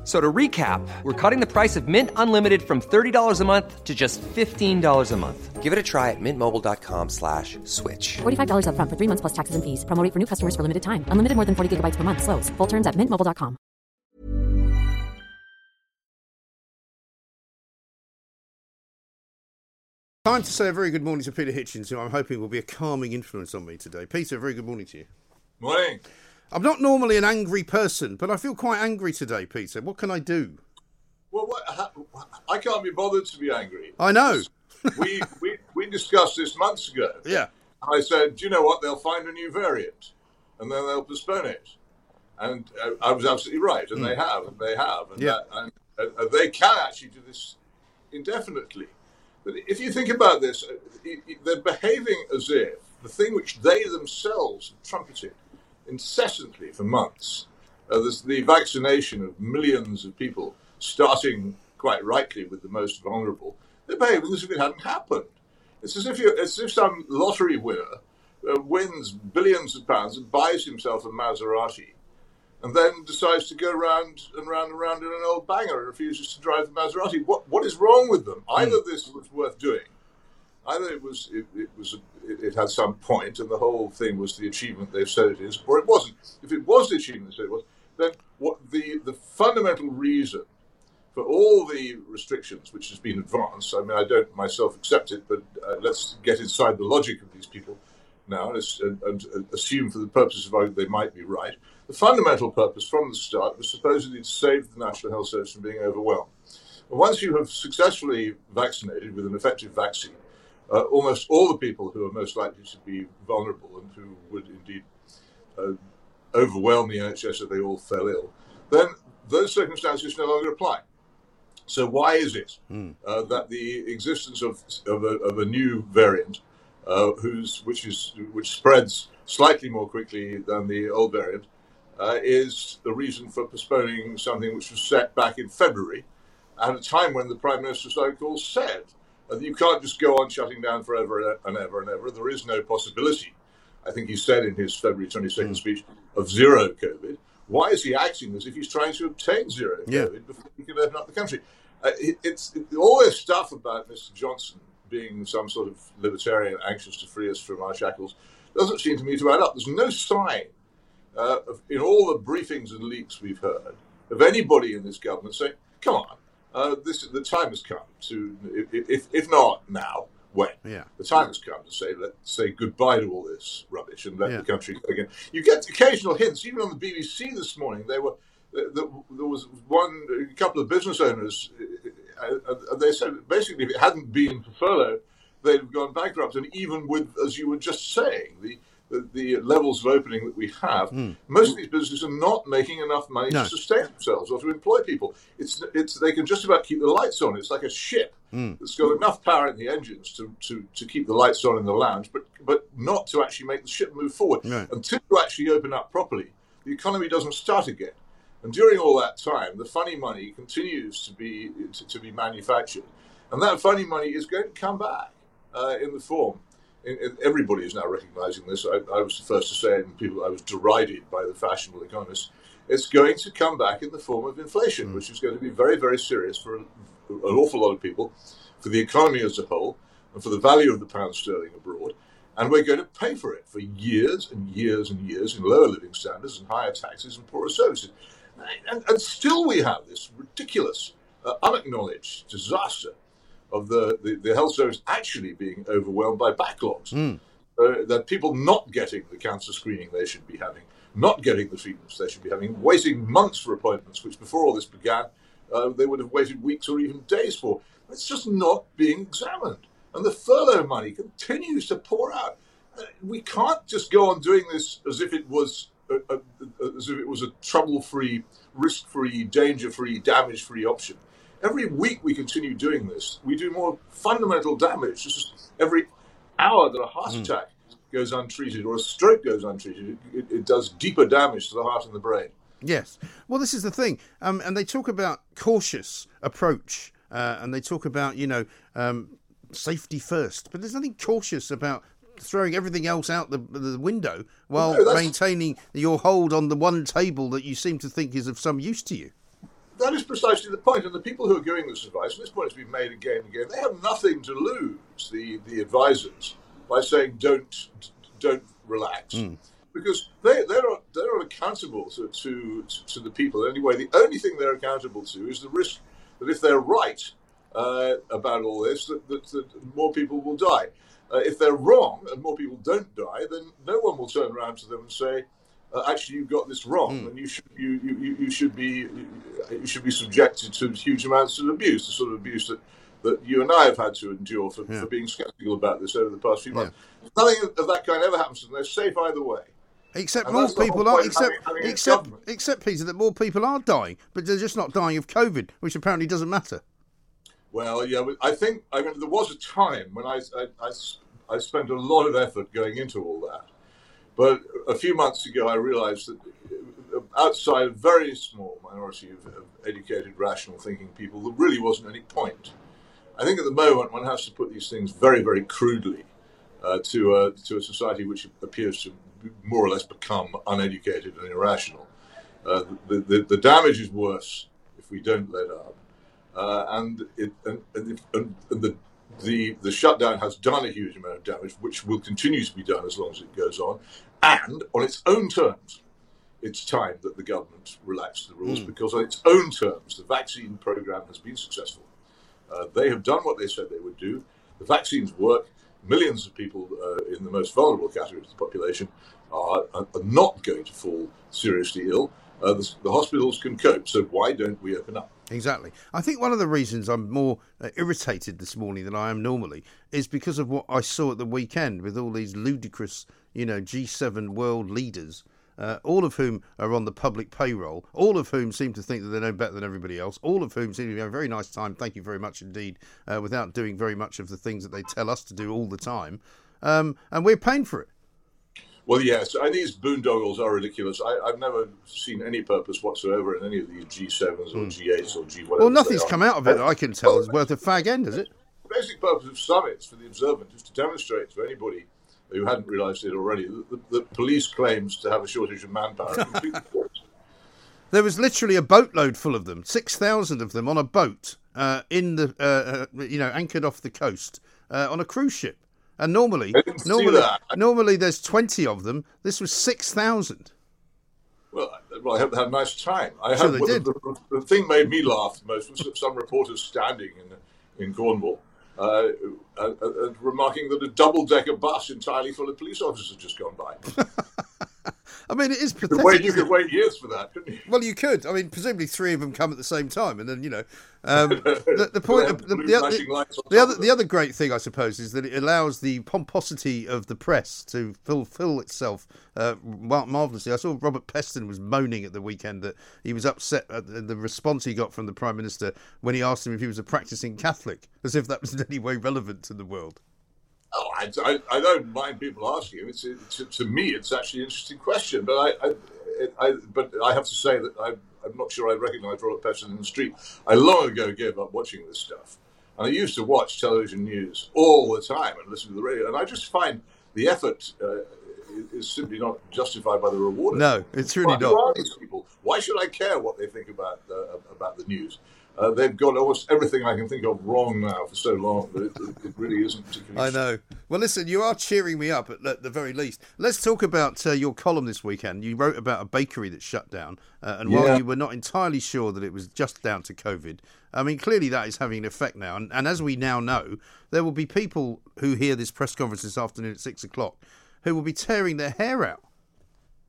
F- So to recap, we're cutting the price of Mint Unlimited from $30 a month to just $15 a month. Give it a try at mintmobile.com slash switch. $45 upfront for three months plus taxes and fees. Promo for new customers for limited time. Unlimited more than 40 gigabytes per month. Slows. Full terms at mintmobile.com. Time to say a very good morning to Peter Hitchens, who I'm hoping will be a calming influence on me today. Peter, a very good morning to you. Morning. I'm not normally an angry person, but I feel quite angry today, Peter. What can I do? Well, what, I can't be bothered to be angry. I know. we, we we discussed this months ago. Yeah. I said, do you know what? They'll find a new variant, and then they'll postpone it. And uh, I was absolutely right, and they have, and they have, and. Yeah. that, and uh, they can actually do this indefinitely. But if you think about this, uh, they're behaving as if the thing which they themselves have trumpeted incessantly for months, uh, this, the vaccination of millions of people, starting quite rightly with the most vulnerable, they're behaving as if it hadn't happened. It's as if you, it's as if some lottery winner uh, wins billions of pounds and buys himself a Maserati, and then decides to go round and round and round in an old banger and refuses to drive the Maserati. What what is wrong with them? Either this was worth doing, either it was it, it was it, it had some point, and the whole thing was the achievement they've said it is, or it wasn't. If it was the achievement they said it was, then what the the fundamental reason for all the restrictions which has been advanced. I mean, I don't myself accept it, but uh, let's get inside the logic of these people now and, and, and assume, for the purposes of argument, they might be right. The fundamental purpose from the start was supposedly to save the National Health Service from being overwhelmed. And once you have successfully vaccinated with an effective vaccine, uh, almost all the people who are most likely to be vulnerable and who would indeed uh, overwhelm the NHS if they all fell ill, then those circumstances no longer apply. So why is it uh, that the existence of of a, of a new variant, uh, which is which spreads slightly more quickly than the old variant, uh, is the reason for postponing something which was set back in February, at a time when the Prime Minister so called said you can't just go on shutting down forever and ever and ever. There is no possibility. I think he said in his February 22nd speech of zero COVID. Why is he acting as if he's trying to obtain zero Yeah. COVID before he can open up the country? Uh, it, it's it, all this stuff about Mr. Johnson being some sort of libertarian anxious to free us from our shackles doesn't seem to me to add up. There's no sign uh, of, in all the briefings and leaks we've heard of anybody in this government saying, "Come on, uh, this the time has come to if, if, if not now, when? Yeah. The time has come to say let's say goodbye to all this rubbish and let Yeah. the country go again. You get occasional hints, even on the BBC this morning. They were there, was one a couple of business owners. Uh, uh, they said basically if it hadn't been for furlough, they'd have gone bankrupt. And even with, as you were just saying, the the, levels of opening that we have, most of these businesses are not making enough money No. to sustain themselves or to employ people. It's it's they can just about keep the lights on. It's like a ship that's got enough power in the engines to, to, to keep the lights on in the lounge, but but not to actually make the ship move forward. Right. Until you actually open up properly, the economy doesn't start again. And during all that time, the funny money continues to be to, to be manufactured, and that funny money is going to come back uh, in the form. Everybody is now recognizing this. I, I was the first to say it, and people I was derided by the fashionable economists. It's going to come back in the form of inflation, which is going to be very, very serious for an awful lot of people, for the economy as a whole, and for the value of the pound sterling abroad. And we're going to pay for it for years and years and years in lower living standards and higher taxes and poorer services. And, and still we have this ridiculous, uh, unacknowledged disaster of the, the, the health service actually being overwhelmed by backlogs. Uh, that people not getting the cancer screening they should be having, not getting the treatments they should be having, waiting months for appointments, which before all this began, uh, they would have waited weeks or even days for. It's just not being examined. And the furlough money continues to pour out. Uh, We can't just go on doing this as if it was a, a, a- as if it was a trouble-free, risk-free, danger-free, damage-free option. Every week we continue doing this, we do more fundamental damage. Just every hour that a heart attack goes untreated or a stroke goes untreated, it, it does deeper damage to the heart and the brain. Yes. Well, this is the thing, um, and they talk about cautious approach, uh, and they talk about you know um, safety first, but there's nothing cautious about throwing everything else out the, the window while No, maintaining your hold on the one table that you seem to think is of some use to you. That is precisely the point. and the people who are giving this advice, and this point has been made again and again, they have nothing to lose. The the advisors by saying don't don't relax, because they they're not, they're not accountable to, to to the people anyway. The only thing they're accountable to is the risk that if they're right uh, about all this, that, that, that more people will die. Uh, if they're wrong and more people don't die, then no one will turn around to them and say, uh, "Actually, you got this wrong, and you should you, you, you- should be you should be subjected to huge amounts of abuse, the sort of abuse that, that you and I have had to endure for, for being sceptical about this over the past few months. Nothing of that kind ever happens to them. They're safe either way. Except more that's the whole people are except having- having except except Peter that more people are dying, but they're just not dying of COVID, which apparently doesn't matter. Well, yeah, I think I mean there was a time when I I I spent a lot of effort going into all that, but a few months ago I realised that uh, outside a very small minority of, of educated, rational thinking people, there really wasn't any point. I think at the moment one has to put these things very, very crudely uh, to a to a society which appears to more or less become uneducated and irrational. Uh, the, the the damage is worse if we don't let up, uh, and it and, and, if, and, and the the the shutdown has done a huge amount of damage, which will continue to be done as long as it goes on, and on its own terms. It's time that the government relax the rules because, on its own terms, the vaccine program has been successful. Uh, they have done what they said they would do. The vaccines work. Millions of people uh, in the most vulnerable categories of the population are, are are not going to fall seriously ill. Uh, the, the hospitals can cope. So why don't we open up? Exactly. I think one of the reasons I'm more uh, irritated this morning than I am normally is because of what I saw at the weekend with all these ludicrous, you know, G7 world leaders, uh, all of whom are on the public payroll, all of whom seem to think that they know better than everybody else, all of whom seem to be having a very nice time, thank you very much indeed, uh, without doing very much of the things that they tell us to do all the time. Um, and we're paying for it. Well, yes, and these boondoggles are ridiculous. I, I've never seen any purpose whatsoever in any of these G7s or G8s or G whatever. Well, nothing's come out of it that I can tell is worth a fag end, is it? The basic purpose of summits for the observant is to demonstrate to anybody who hadn't realised it already that the, police claims to have a shortage of manpower. are completely false. There was literally a boatload full of them, six thousand of them on a boat uh, in the, uh, uh, you know, anchored off the coast uh, on a cruise ship. And normally, I didn't see normally, normally there's twenty of them. This was six thousand. well, uh, well, I hope they had a nice time. I Sure hope they did. The, the, the thing made me laugh the most was some reporters standing in in Cornwall. Uh, uh, uh, remarking that a double-decker bus entirely full of police officers had just gone by. I mean, it is pathetic. wait, you could wait years for that, couldn't you? Well, you could. I mean, presumably three of them come at the same time, and then you know. Um, the, the point, the, the, the, the other, of the other great thing, I suppose, is that it allows the pomposity of the press to fulfil itself uh, marvelously. I saw Robert Peston was moaning at the weekend that he was upset at the, the response he got from the prime minister when he asked him if he was a practicing Catholic, as if that was in any way relevant to the world. Oh, I, I, I don't mind people asking. It's, it's to me, it's actually an interesting question. But I, I, I but I have to say that I, I'm not sure I recognise Robert Peston in the street. I long ago gave up watching this stuff, and I used to watch television news all the time and listen to the radio. And I just find the effort uh, is simply not justified by the reward. No, it's really are not. these people? Why should I care what they think about uh, about the news? Uh, they've got almost everything I can think of wrong now for so long that it, it, really isn't particularly. I know. Well, listen, you are cheering me up at, at the very least. Let's talk about uh, your column this weekend. You wrote about a bakery that shut down, uh, and while you were not entirely sure that it was just down to COVID, I mean, clearly that is having an effect now. And, and as we now know, there will be people who hear this press conference this afternoon at six o'clock who will be tearing their hair out.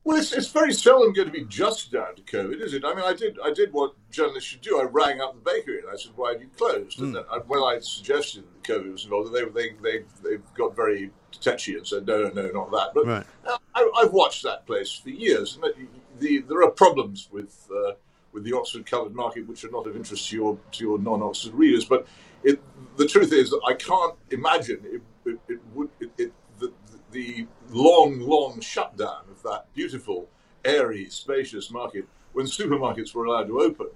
Well, it's, it's very seldom going to be just down to COVID, is it? I mean, I did I did what journalists should do. I rang up the bakery and I said, "Why have you closed?" And then, uh, when I suggested that COVID was involved, they they they they got very touchy and said, "No, no, no, not that." But Right. uh, I, I've watched that place for years, and the, the, there are problems with uh, with the Oxford covered market which are not of interest to your to your non-Oxford readers. But it, the truth is that I can't imagine it, it, it would the, the long, long shutdown that beautiful, airy, spacious market when supermarkets were allowed to open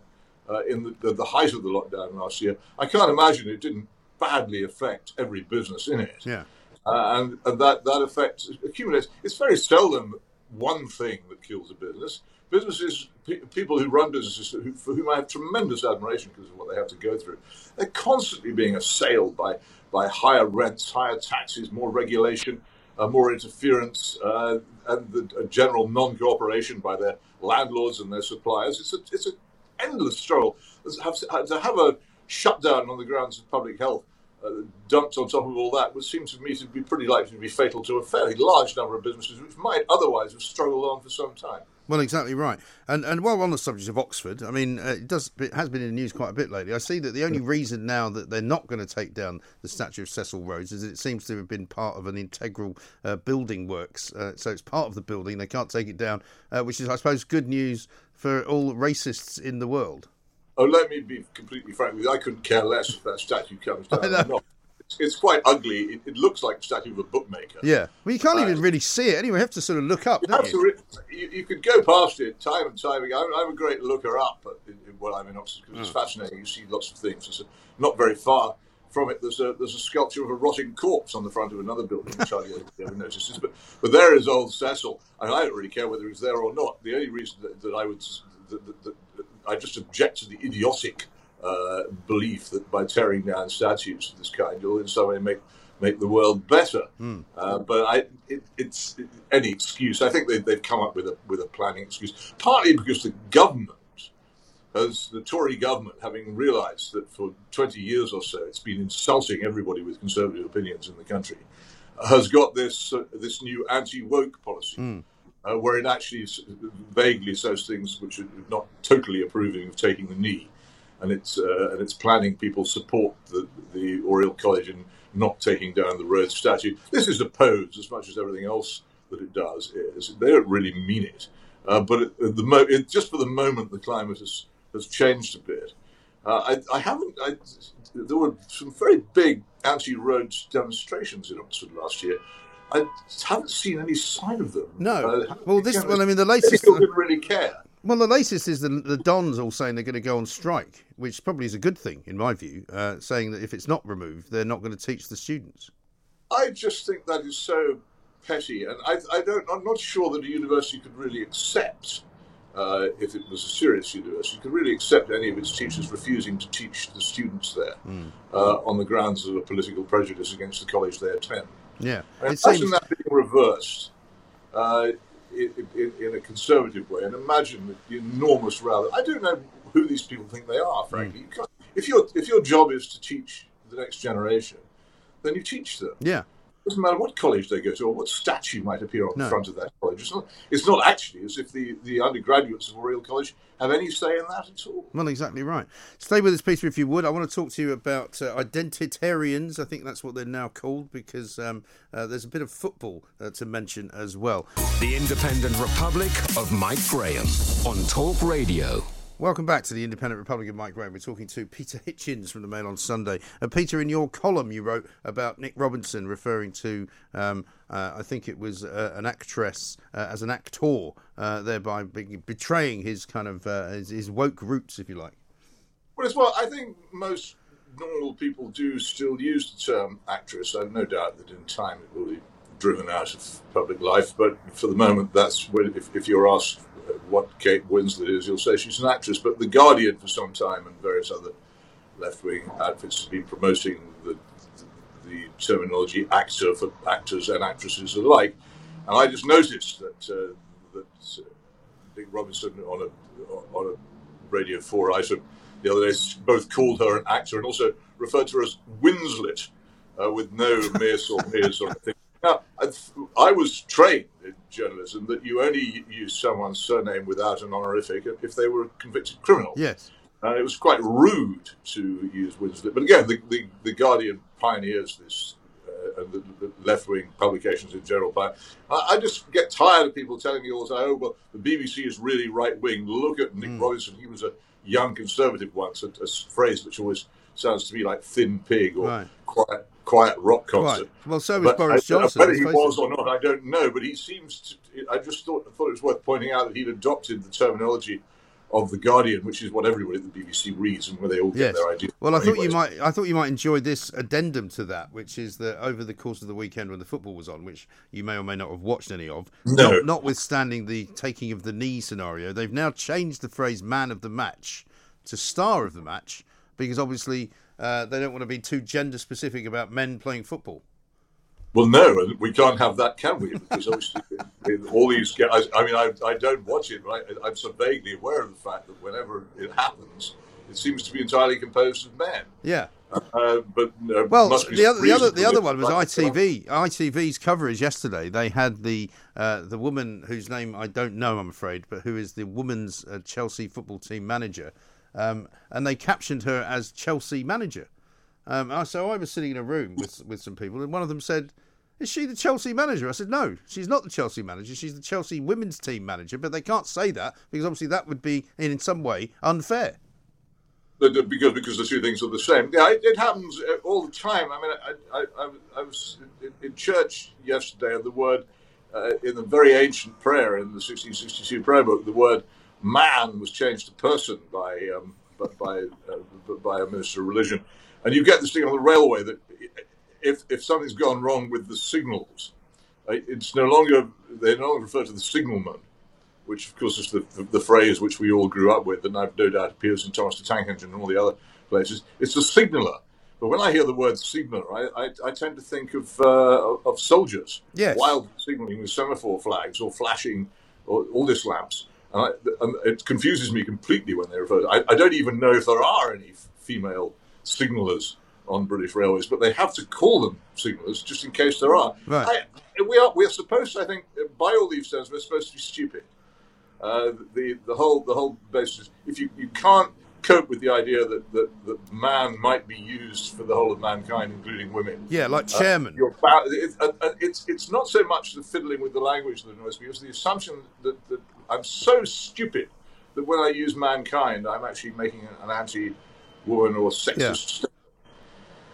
uh, in the, the, the height of the lockdown last year. I can't imagine it didn't badly affect every business in it. Yeah. Uh, and, and that, that effect accumulates. It's very seldom one thing that kills a business. Businesses, pe- people who run businesses who, for whom I have tremendous admiration because of what they have to go through, they're constantly being assailed by, by higher rents, higher taxes, more regulation, more interference, uh, and the general non cooperation by their landlords and their suppliers. It's a, it's an endless struggle. To have, a shutdown on the grounds of public health uh, dumped on top of all that would seem to me to be pretty likely to be fatal to a fairly large number of businesses which might otherwise have struggled on for some time. Well, exactly right. And and while we're on the subject of Oxford, I mean, uh, it does it has been in the news quite a bit lately. I see that the only reason now that they're not going to take down the statue of Cecil Rhodes is that it seems to have been part of an integral uh, building works. Uh, so it's part of the building; they can't take it down, uh, which is, I suppose, good news for all racists in the world. Oh, let me be completely frank with you. I couldn't care less if that statue comes down I know. or not. It's, quite ugly. It, it looks like the statue of a bookmaker. Yeah, well, you can't Uh, even really see it anyway. You have to sort of look up. You, don't have to re- you, you could go past it time and time again. I'm, I'm a great looker up at, in, in, I'm in Oxford because it's Mm. fascinating. You see lots of things. It's a, not very far from it. There's a there's a sculpture of a rotting corpse on the front of another building, which hardly anybody ever notices. But but there is old Cecil, and I don't really care whether he's there or not. The only reason that, that I would that, that I just object to the idiotic uh, belief that by tearing down statues of this kind, you'll in some way make make the world better. Hmm. Uh, but I, it, it's it, any excuse. I think they, they've come up with a with a planning excuse, partly because the government, as the Tory government, having realised that for 20 years or so it's been insulting everybody with conservative opinions in the country, has got this uh, this new anti woke policy. Hmm. Uh, where it actually vaguely says things which are not totally approving of taking the knee, and it's uh, and it's planning people support the the Oriel College in not taking down the Rhodes statue. This is a pose as much as everything else that it does is. They don't really mean it, uh, but it, the mo- it, just for the moment, the climate has has changed a bit. Uh, I, I haven't. I, there were some very big anti-Rhodes demonstrations in Oxford last year. I haven't seen any sign of them. No. Uh, well, this. Well, I mean, the latest. People didn't really care. Well, the latest is the, the Dons all saying they're going to go on strike, which probably is a good thing in my view, uh, saying that if it's not removed, they're not going to teach the students. I just think that is so petty, and I, I don't. I'm not sure that a university could really accept, uh, if it was a serious university, could really accept any of its teachers refusing to teach the students there uh, on the grounds of a political prejudice against the college they attend. Yeah, And it imagine seems. that being reversed. Uh, in, in, a conservative way and imagine the enormous row. I don't know who these people think they are. Frankly, hmm. you can't, if your if your job is to teach the next generation, then you teach them. Yeah. Doesn't matter what college they go to or what statue might appear on No. the front of that college. It's not, it's not actually as if the, the undergraduates of a real college have any say in that at all. Well, exactly right. Stay with us, Peter, if you would. I want to talk to you about uh, identitarians. I think that's what they're now called because um, uh, there's a bit of football uh, to mention as well. The Independent Republic of Mike Graham on Talk Radio. Welcome back to the Independent Republic of Mike Graham. We're talking to Peter Hitchens from the Mail on Sunday. Uh, Peter, in your column, you wrote about Nick Robinson referring to, um, uh, I think it was uh, an actress uh, as an actor, uh, thereby be- betraying his kind of uh, his, his woke roots, if you like. Well, as well, I think most normal people do still use the term actress. I have no doubt that in time it will be driven out of public life, but for the moment, that's if, if you're asked what Kate Winslet is, you'll say she's an actress. But The Guardian, for some time, and various other left wing outfits have been promoting the, the terminology actor for actors and actresses alike. And I just noticed that, uh, that uh, Nick Robinson on a, on a Radio 4 item the other day both called her an actor and also referred to her as Winslet uh, with no miss or miss or anything. Now, I, I was trained in journalism that you only use someone's surname without an honorific if they were a convicted criminal. Yes. Uh, it was quite rude to use Winslet. But again, the, the, the Guardian pioneers this, uh, and the, the left wing publications in general. But I, I just get tired of people telling me all the time, oh, well, the BBC is really right wing. Look at Nick Robinson. He was a young conservative once, a, a phrase which always sounds to me like thin pig or Right. quiet, quiet rock concert. Right. Well, so was But Boris I- Johnson. Whether he was it. or not, I don't know. But he seems. To, I just thought thought it was worth pointing out that he'd adopted the terminology of the Guardian, which is what everybody at the BBC reads and where they all get Yes. their ideas. Well, I thought you might. I thought you might enjoy this addendum to that, which is that over the course of the weekend when the football was on, which you may or may not have watched any of, No. not, notwithstanding the taking of the knee scenario, they've now changed the phrase "man of the match" to "star of the match" because obviously uh, they don't want to be too gender specific about men playing football. Well, no, and we can't have that, can we? Because obviously, all these. guys- I mean, I, I don't watch it, but I, I'm so vaguely aware of the fact that whenever it happens, it seems to be entirely composed of men. Yeah. Uh, but uh, Well, must be the other, the other, the other one was ITV. ITV's coverage yesterday. They had the uh, the woman whose name I don't know, I'm afraid, but who is the women's uh, Chelsea football team manager, um, and they captioned her as Chelsea manager. Um, so I was sitting in a room with with some people, and one of them said. Is she the Chelsea manager? I said, no, she's not the Chelsea manager. She's the Chelsea women's team manager. But they can't say that because obviously that would be, in some way, unfair. because because the two things are the same. Yeah, it, it happens uh, all the time. I mean, I, I, I, was in, in church yesterday, and the word uh, in the very ancient prayer in the 1662 prayer book, the word "man" was changed to "person" by um, by by, uh, by a minister of religion, and you get this thing on the railway that if if something's gone wrong with the signals, uh, it's no longer they no longer refer to the signalman which of course is the, the, the phrase which we all grew up with, and I've no doubt appears in Thomas the Tank Engine and all the other places. It's the signaller. But when I hear the word signaller, I, I, I tend to think of uh, of soldiers, Yes. wild signalling with semaphore flags or flashing or all this lamps. I, and it confuses me completely when they refer to I, I don't even know if there are any f- female signallers on British railways, but they have to call them signallers just in case there are. Right. I, we are we are supposed, I think, by all these terms, we're supposed to be stupid. Uh, the the whole the whole basis. If you, you can't cope with the idea that, that that man might be used for the whole of mankind, including women. Yeah, like uh, chairman. bound, it, uh, uh, it's it's not so much the fiddling with the language that annoys me, it's the assumption that, that I'm so stupid that when I use mankind, I'm actually making an anti-woman or sexist.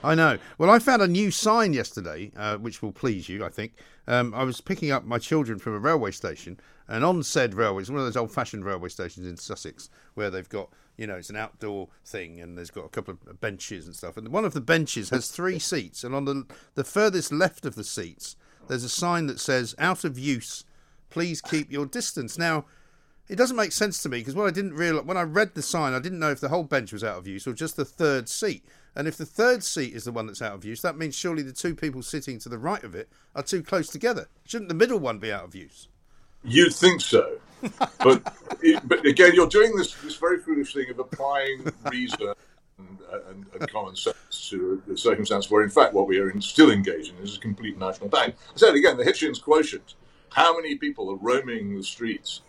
I know. Well, I found a new sign yesterday, uh, which will please you, I think. Um, I was picking up my children from a railway station, and on said railway, it's one of those old-fashioned railway stations in Sussex, where they've got, you know, it's an outdoor thing, and there's got a couple of benches and stuff. And one of the benches has three seats, and on the the furthest left of the seats, there's a sign that says "Out of use. Please keep your distance." Now. It doesn't make sense to me because what I didn't realize when I read the sign, I didn't know if the whole bench was out of use or just the third seat. And if the third seat is the one that's out of use, that means surely the two people sitting to the right of it are too close together. Shouldn't the middle one be out of use? You'd think so, but it, but again, you're doing this this very foolish thing of applying reason and, and, and common sense to a circumstance where, in fact, what we are in, still engaged in is a complete national panic. I said again, the Hitchens quotient. How many people are roaming the streets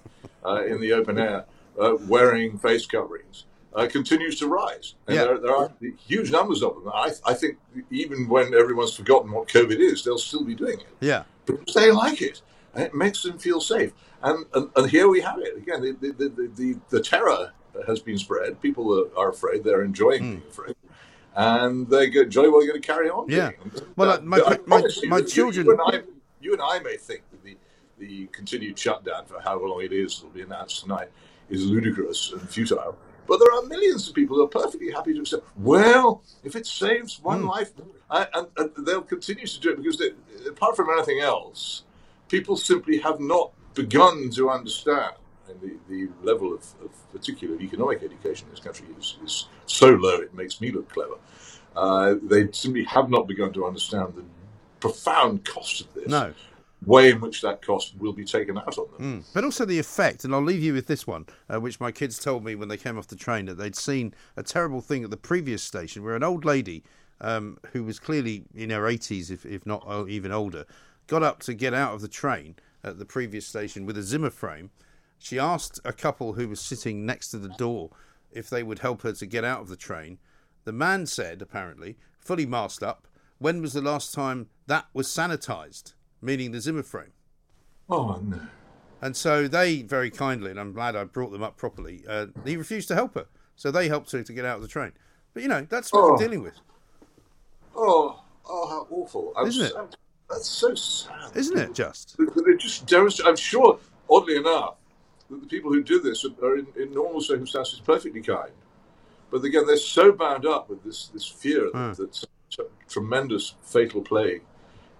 uh, in the open air uh, wearing face coverings? Uh, continues to rise. And Yeah. there, there are huge numbers of them. I, I think even when everyone's forgotten what COVID is, they'll still be doing it Yeah. because they like it and it makes them feel safe. And and, and here we have it again. The the, the, the, the terror has been spread. People are, are afraid. They're enjoying being afraid, and they get jolly well going to carry on. Yeah. Well, uh, my- my- my that you- children- You, and I, you and I may think the continued shutdown for however long it is that will be announced tonight is ludicrous and futile. But there are millions of people who are perfectly happy to accept. Well, if it saves one Hmm. life, and, and, and they'll continue to do it because, they, apart from anything else, people simply have not begun to understand. And the, the level of, of particular economic education in this country is, is so low it makes me look clever. Uh, they simply have not begun to understand the profound cost of this. No. Way in which that cost will be taken out on them. Mm. But also the effect, and I'll leave you with this one, uh, which my kids told me when they came off the train that they'd seen a terrible thing at the previous station where an old lady um, who was clearly in her 80s, if, if not even older, got up to get out of the train at the previous station with a Zimmer frame. She asked a couple who was sitting next to the door if they would help her to get out of the train. The man said, apparently, fully masked up, when was the last time that was sanitised? Meaning the Zimmer frame. Oh, no. And so they very kindly, and I'm glad I brought them up properly, uh, he refused to help her. So they helped her to get out of the train. But you know, that's what Oh. we're dealing with, Oh, oh, how awful! I'm Isn't it? so- that's so sad. isn't it? Just It just demonstrates. I'm sure, oddly enough, that the people who do this are- in, in normal circumstances perfectly kind. But again, they're so bound up with this this fear Hmm. that, that some tremendous fatal plague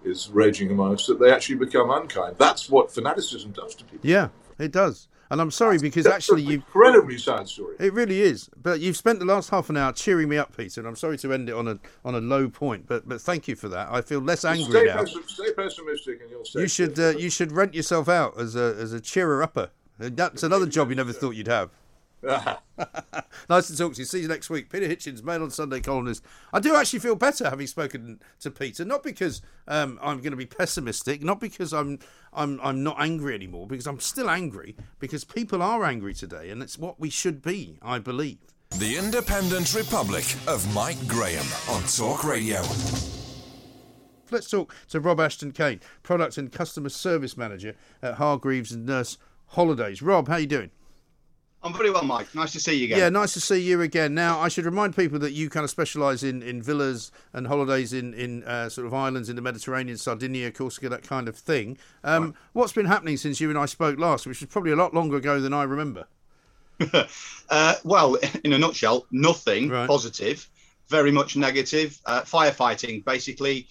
is raging amongst us that they actually become unkind. That's what fanaticism does to people. yeah, it does. And I'm sorry because That's actually an you incredibly sad story. It really is. But you've spent the last half an hour cheering me up, Peter, and I'm sorry to end it on a on a low point. But but thank you for that. I feel less angry stay, now. pessim- stay pessimistic, and you'll stay. You should uh, you should rent yourself out as a as a cheerer upper. That's another job you never thought you'd have. nice to talk to you. See you next week. Peter Hitchens, Mail on Sunday columnist. I do actually feel better having spoken to Peter, not because um, I'm going to be pessimistic, not because I'm I'm I'm not angry anymore, because I'm still angry because people are angry today, and it's what we should be, I believe. The Independent Republic of Mike Graham on Talk Radio. Let's talk to Rob Aston-Kane, product and customer service manager at Hargreaves and Nurse Holidays. Rob, how you doing? I'm very well, Mike. Nice to see you again. Yeah, nice to see you again. Now, I should remind people that you kind of specialise in, in villas and holidays in in uh, sort of islands in the Mediterranean, Sardinia, Corsica, that kind of thing. Um, What's been happening since you and I spoke last, which was probably a lot longer ago than I remember? Uh, well, in a nutshell, nothing Right. positive, very much negative. Uh, firefighting, basically,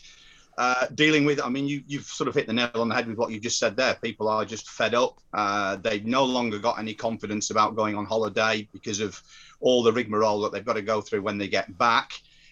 uh, dealing with. I mean, you, you've sort of hit the nail on the head with what you just said there. People are just fed up. Uh, they've no longer got any confidence about going on holiday because of all the rigmarole that they've got to go through when they get back.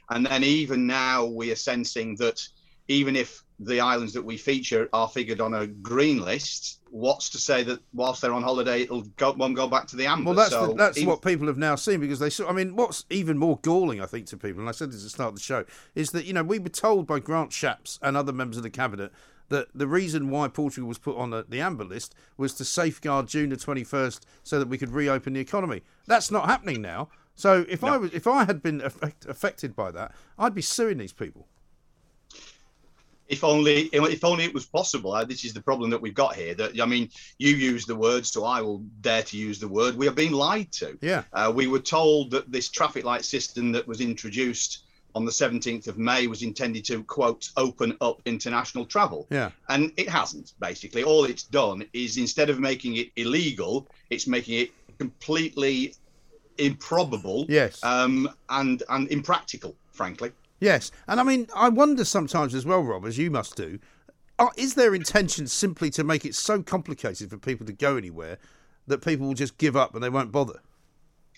And then even now, we are sensing that even if the islands that we feature are figured on a green list, what's to say that whilst they're on holiday, it'll go, won't go back to the amber? Well, that's So the, that's even- what people have now seen because they saw. I mean, what's even more galling, I think, to people, and I said this at the start of the show, is that you know we were told by Grant Shapps and other members of the cabinet that the reason why Portugal was put on the, the amber list was to safeguard June the twenty first so that we could reopen the economy. That's not happening now. So if I was if I had been affect, affected by that, I'd be suing these people. If only if only it was possible uh, this is the problem that we've got here that i mean you use the word so i will dare to use the word we are being lied to Yeah. uh, we were told that this traffic light system that was introduced on the 17th of may was intended to quote open up international travel Yeah. and it hasn't basically all it's done is instead of making it illegal it's making it completely improbable Yes. um, and and impractical frankly Yes, and I mean, I wonder sometimes as well, Rob, as you must do, are, is their intention simply to make it so complicated for people to go anywhere that people will just give up and they won't bother?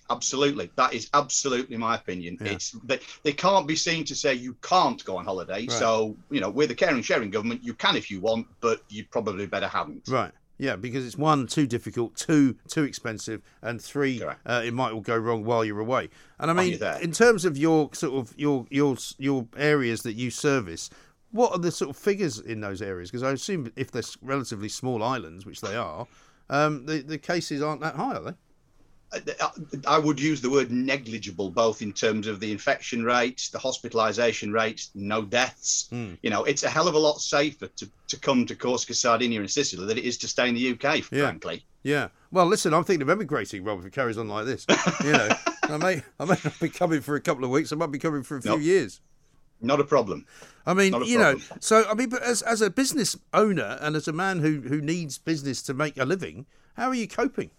Absolutely, that is absolutely my opinion. It's they, they can't be seen to say you can't go on holiday. Right. So you know, with a caring sharing government, you can if you want, but you probably better haven't. Right. Yeah, because it's one too difficult, two too expensive, and three uh, it might all go wrong while you're away. And I mean, in terms of your sort of your your your areas that you service, what are the sort of figures in those areas? Because I assume if they're relatively small islands, which they are, um, the the cases aren't that high, are they? I would use the word negligible, both in terms of the infection rates, the hospitalisation rates, no deaths. Hmm. You know, it's a hell of a lot safer to, to come to Corsica, Sardinia, and Sicily than it is to stay in the UK, Yeah. frankly. Yeah. Well, listen, I'm thinking of emigrating, Rob, if it carries on like this. You know, I may I may not be coming for a couple of weeks. I might be coming for a few Nope. years. Not a problem. I mean, you know, so I mean, but as as a business owner and as a man who who needs business to make a living, how are you coping?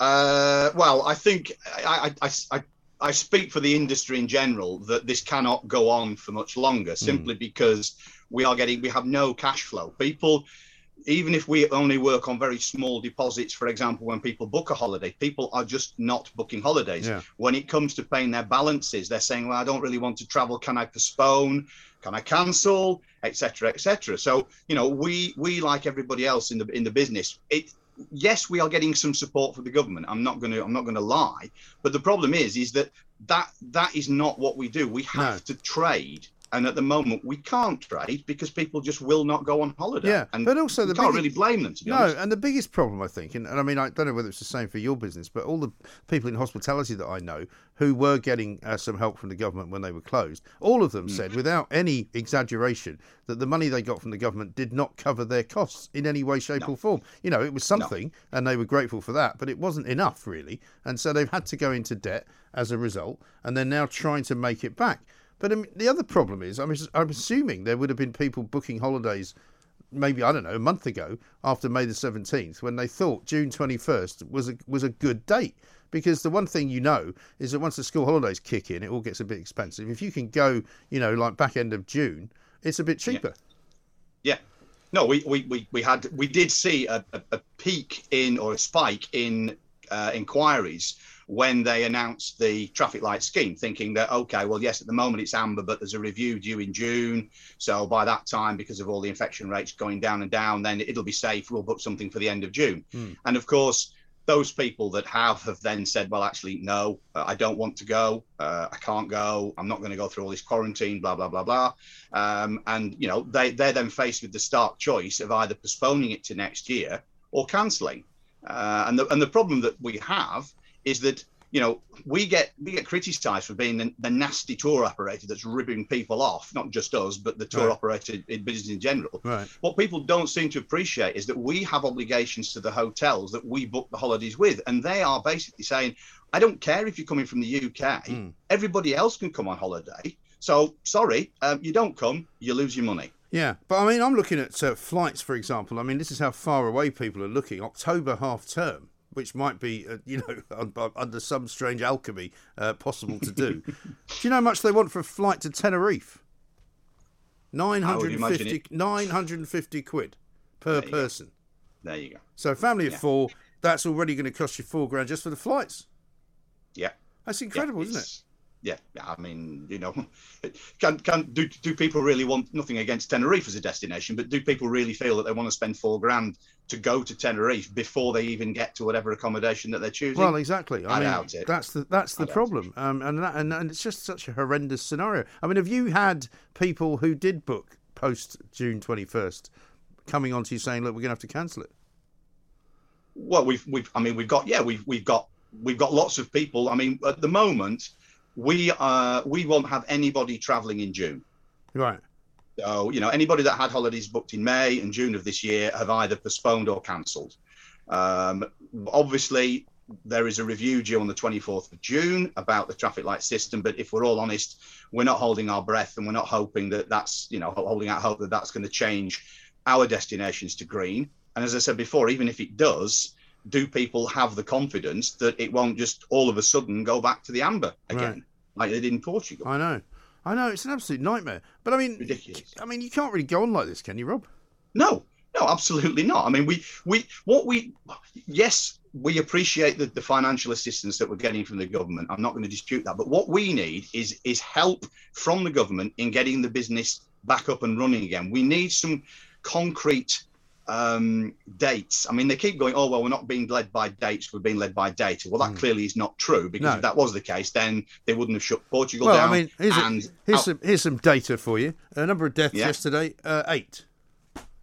Uh, well, I think I, I, I, I, speak for the industry in general that this cannot go on for much longer, simply because we are getting we have no cash flow. People, even if we only work on very small deposits, for example, when people book a holiday, people are just not booking holidays. Yeah. When it comes to paying their balances, they're saying, "Well, I don't really want to travel. Can I postpone? Can I cancel, etc., etc." So, you know, we we like everybody else in the in the business. It yes, we are getting some support from the government. I'm not going to I'm not going to lie, but the problem is is that that that is not what we do. We have to trade. And at the moment, we can't trade because people just will not go on holiday. Yeah, and but also the can't really blame them. To be no, honest, and the biggest problem I think, and, and I mean, I don't know whether it's the same for your business, but all the people in hospitality that I know who were getting uh, some help from the government when they were closed, all of them Hmm. said, without any exaggeration, that the money they got from the government did not cover their costs in any way, shape, or form. You know, it was something, and they were grateful for that, but it wasn't enough really, and so they've had to go into debt as a result, and they're now trying to make it back. But I mean, the other problem is, I'm, I'm assuming there would have been people booking holidays maybe I don't know a month ago after May the seventeenth when they thought June twenty first was a was a good date because the one thing you know is that once the school holidays kick in, it all gets a bit expensive. If you can go, you know, like back end of June, it's a bit cheaper. Yeah. No, we, we, we, we had we did see a, a, a peak in or a spike in uh, inquiries when they announced the traffic light scheme, thinking that okay, well, yes, at the moment it's amber, but there's a review due in June, so by that time, because of all the infection rates going down and down, then it'll be safe. We'll book something for the end of June, and of course. Those people that have have then said, well, actually, no, uh, I don't want to go. Uh, I can't go. I'm not going to go through all this quarantine, blah blah blah blah. Um, and you know, they they're then faced with the stark choice of either postponing it to next year or cancelling. Uh, and the and the problem that we have is that you know we get we get criticised for being the, the nasty tour operator that's ripping people off, not just us, but the tour Right. operator in business in general. Right. What people don't seem to appreciate is that we have obligations to the hotels that we book the holidays with, and they are basically saying, "I don't care if you're coming from the UK. Everybody else can come on holiday. So sorry, um, you don't come, you lose your money." Yeah, but I mean, I'm looking at uh, flights, for example. I mean, this is how far away people are looking. October half term, which might be, uh, you know, un- un- under some strange alchemy, uh, possible to do. do you know how much they want for a flight to Tenerife? I would imagine 950, 950 quid per person. There you go. So, a family of Yeah. four, that's already going to cost you four grand just for the flights. Yeah. That's incredible, Yeah, isn't it? Yeah, yeah, I mean, you know, can can do do people really want nothing against Tenerife as a destination, but do people really feel that they want to spend four grand to go to Tenerife before they even get to whatever accommodation that they're choosing? Well, exactly. I, I mean, doubt it. that's the that's the problem, um, and, that, and and it's just such a horrendous scenario. I mean, have you had people who did book post June twenty first coming on to you saying, "Look, we're going to have to cancel it"? Well, we've we've I mean we've got yeah we've we've got we've got lots of people. I mean, at the moment, we uh we won't have anybody travelling in June. Right. So, you know, anybody that had holidays booked in May and June of this year have either postponed or cancelled. Um, obviously, there is a review due on the 24th of June about the traffic light system. But if we're all honest, we're not holding our breath and we're not hoping that that's, you know, holding out hope that that's going to change our destinations to green. And as I said before, even if it does, do people have the confidence that it won't just all of a sudden go back to the amber again, like they did in Portugal? I know, I know, it's an absolute nightmare. But I mean, Ridiculous. I mean, you can't really go on like this, can you, Rob? No, no, absolutely not. I mean, we, we, what we, yes, we appreciate the, the financial assistance that we're getting from the government. I'm not going to dispute that. But what we need is is help from the government in getting the business back up and running again. We need some concrete um, dates. I mean, they keep going, oh, well, we're not being led by dates, we're being led by data. Well, that clearly is not true because. No. if that was the case, then they wouldn't have shut Portugal Well, down. I mean, here's, a- here's some here's some data for you. A number of deaths Yeah. yesterday, uh, eight.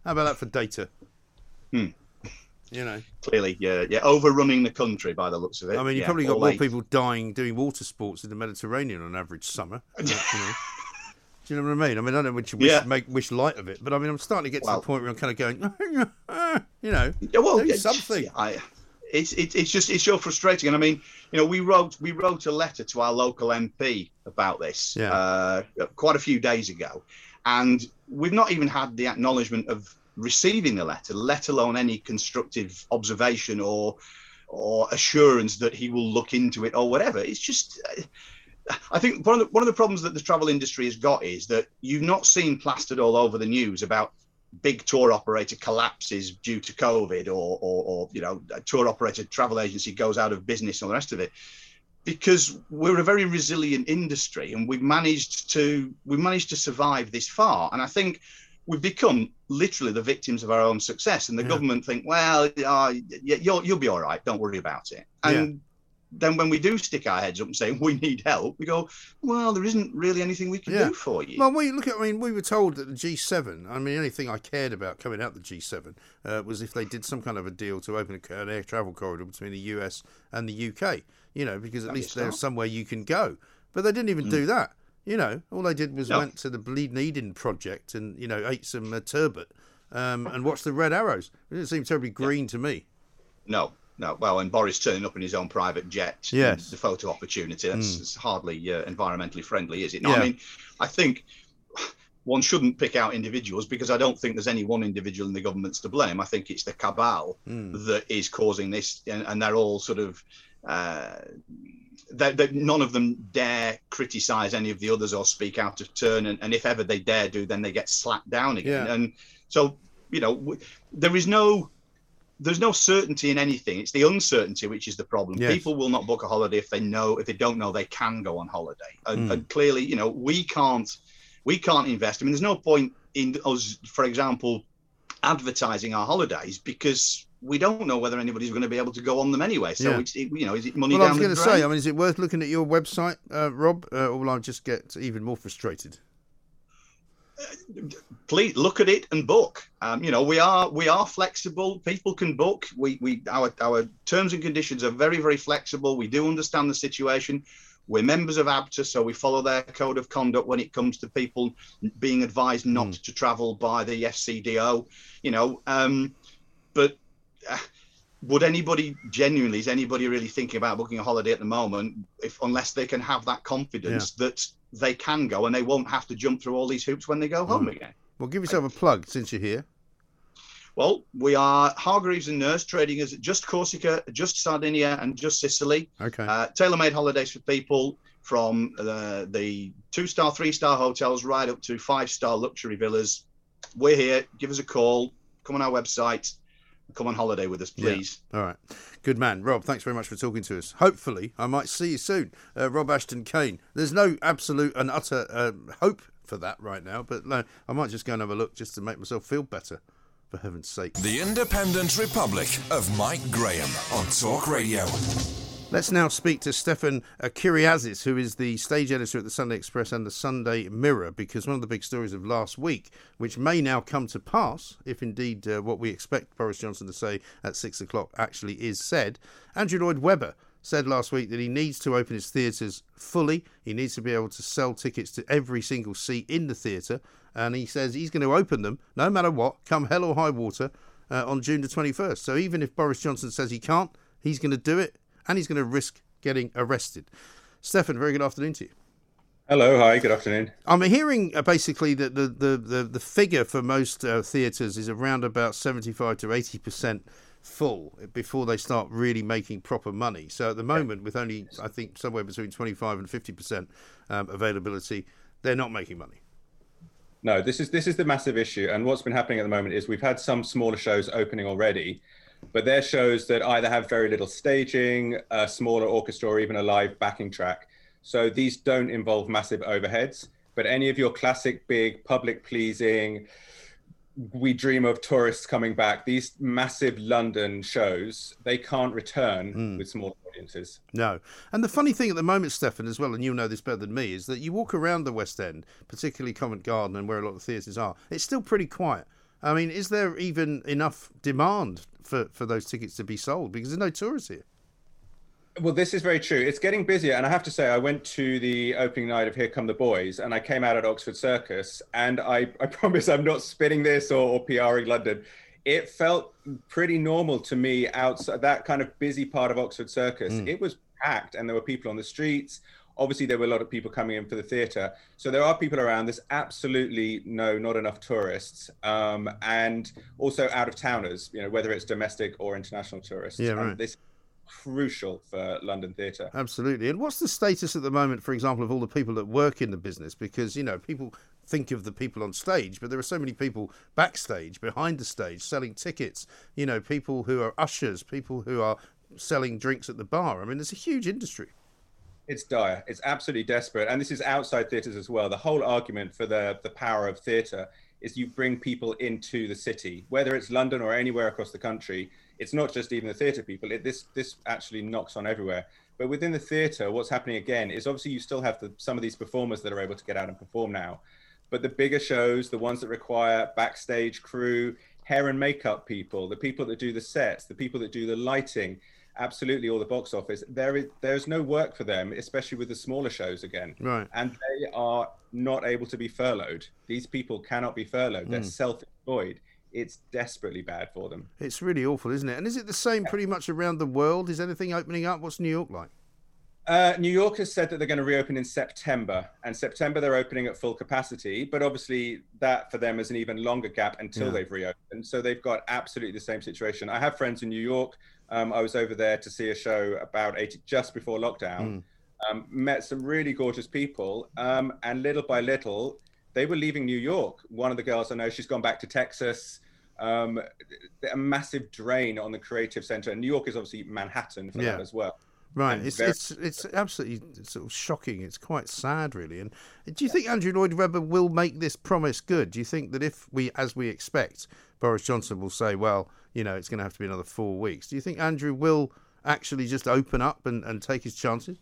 How about that for data? Hmm. You know, clearly, yeah, yeah, overrunning the country by the looks of it. I mean, you Yeah, probably got more eight. people dying doing water sports in the Mediterranean on average summer. you know. Do you know what I mean? I mean, I don't wish, wish, Yeah. make wish light of it, but I mean, I'm starting to get to the point where I'm kind of going, you know, well, do something. I, it's it, it's just it's so frustrating. And I mean, you know, we wrote we wrote a letter to our local MP about this Yeah. uh, quite a few days ago, and we've not even had the acknowledgement of receiving the letter, let alone any constructive observation or or assurance that he will look into it or whatever. It's just. I think one of the one of the problems that the travel industry has got is that you've not seen plastered all over the news about big tour operator collapses due to COVID or, or, or you know, a tour operator travel agency goes out of business and all the rest of it. Because we're a very resilient industry and we've managed to we've managed to survive this far. And I think we've become literally the victims of our own success. And the Yeah. government think, well, uh, you'll you'll be all right. Don't worry about it. And then when we do stick our heads up and say we need help, we go, well, there isn't really anything we can Yeah. do for you. Well, we look at. I mean, we were told that the G7. I mean, the only thing I cared about coming out the G7 uh, was if they did some kind of a deal to open a, an air travel corridor between the US and the UK. You know, because at That'd least there's somewhere you can go. But they didn't even do that. You know, all they did was No. went to the Bleed Eden project and you know ate some uh, turbot um, and watched the red arrows. It didn't seem terribly green to me. No, no. Well, and Boris turning up in his own private jet. Yes. The photo opportunity. That's, Mm. hardly uh, environmentally friendly, is it? No, Yeah. I mean, I think one shouldn't pick out individuals because I don't think there's any one individual in the government's to blame. I think it's the cabal Mm. that is causing this, and, and they're all sort of. Uh, that that none of them dare criticize any of the others or speak out of turn, and, and if ever they dare do, then they get slapped down again. Yeah. And so, you know, w- there is no there's no certainty in anything. It's the uncertainty which is the problem. Yes. People will not book a holiday if they know if they don't know they can go on holiday. And, Mm. and clearly, you know, we can't we can't invest. I mean, there's no point in us, for example, advertising our holidays because we don't know whether anybody's going to be able to go on them anyway. So Yeah. it's it, you know, is it money Well, I was going to say, I mean, is it worth looking at your website, uh, Rob, uh, or will I just get even more frustrated? Please look at it and book. Um, you know, we are we are flexible. People can book. We we our our terms and conditions are very very flexible. We do understand the situation. We're members of ABTA, so we follow their code of conduct when it comes to people being advised not to travel by the FCDO. You know, um, but. Uh, would anybody genuinely is anybody really thinking about booking a holiday at the moment if unless they can have that confidence that they can go and they won't have to jump through all these hoops when they go home Right. again Well, give yourself a plug since you're here. well we are hargreaves and nurse trading as just corsica just sardinia and just sicily Okay. uh, tailor-made holidays for people from uh, the two-star three-star hotels right up to five-star luxury villas we're here give us a call come on our website come on holiday with us Yeah. please All right. Good man. Rob, thanks very much for talking to us. Hopefully, I might see you soon. Uh, Rob Aston-Kane. There's no absolute and utter uh, hope for that right now, but uh, I might just go and have a look just to make myself feel better, for heaven's sake. The Independent Republic of Mike Graham on Talk Radio. Let's now speak to Stefan Kyriazis, who is the stage editor at the Sunday Express and the Sunday Mirror, because one of the big stories of last week, which may now come to pass, if indeed uh, what we expect Boris Johnson to say at six o'clock actually is said, Andrew Lloyd Webber said last week that he needs to open his theatres fully. He needs to be able to sell tickets to every single seat in the theatre, and he says he's going to open them no matter what, come hell or high water, uh, on June the 21st. So even if Boris Johnson says he can't, he's going to do it and he's going to risk getting arrested. Stefan, very good afternoon to you. Hello, hi, good afternoon. I'm hearing uh, basically that the, the, the, the figure for most uh, theatres is around about 75 to 80% full before they start really making proper money. So at the moment, with only, I think, somewhere between 25 and 50% um, availability, they're not making money. No, this is this is the massive issue, and what's been happening at the moment is we've had some smaller shows opening already, but they're shows that either have very little staging, a smaller orchestra, or even a live backing track. So these don't involve massive overheads, but any of your classic big public pleasing we dream of tourists coming back. These massive London shows, they can't return Mm. with small audiences. No. And the funny thing at the moment, Stefan, as well, and you'll know this better than me, is that you walk around the West End, particularly Covent Garden and where a lot of theatres are, it's still pretty quiet. I mean, is there even enough demand for, for those tickets to be sold? Because there's no tourists here. Well, this is very true. It's getting busier. And I have to say, I went to the opening night of Here Come the Boys and I came out at Oxford Circus. And I, I promise I'm not spinning this or, or PRing London. It felt pretty normal to me outside that kind of busy part of Oxford Circus. Mm. It was packed and there were people on the streets. Obviously, there were a lot of people coming in for the theatre. So there are people around. There's absolutely no, not enough tourists. Um, and also out of towners, you know, whether it's domestic or international tourists. Yeah, And right. this crucial for London theatre. Absolutely. And what's the status at the moment, for example, of all the people that work in the business? Because, you know, people think of the people on stage, but there are so many people backstage, behind the stage, selling tickets, you know, people who are ushers, people who are selling drinks at the bar. I mean, there's a huge industry. It's dire. It's absolutely desperate. And this is outside theatres as well. The whole argument for the, the power of theatre is you bring people into the city, whether it's London or anywhere across the country. It's not just even the theatre people. It, this this actually knocks on everywhere. But within the theatre, what's happening again is obviously you still have the, some of these performers that are able to get out and perform now. But the bigger shows, the ones that require backstage crew, hair and makeup people, the people that do the sets, the people that do the lighting, absolutely all the box office, there is there's no work for them, especially with the smaller shows again. Right. And they are not able to be furloughed. These people cannot be furloughed. They're Mm. self-employed. It's desperately bad for them. It's really awful, isn't it? And is it the same pretty much around the world? Is anything opening up? What's New York like? Uh, New York has said that they're going to reopen in September, and September they're opening at full capacity. But obviously, that for them is an even longer gap until Yeah. they've reopened. So they've got absolutely the same situation. I have friends in New York. Um, I was over there to see a show about 80 just before lockdown. Um, met some really gorgeous people, um, and little by little, they were leaving New York. One of the girls I know, she's gone back to Texas. Um, a massive drain on the creative center. And New York is obviously Manhattan for Yeah. that as well. Right, it's very- it's it's absolutely sort of shocking. It's quite sad, really. And do you think Andrew Lloyd Webber will make this promise good? Do you think that if we, as we expect, Boris Johnson will say, well, you know, it's going to have to be another four weeks? Do you think Andrew will actually just open up and, and take his chances?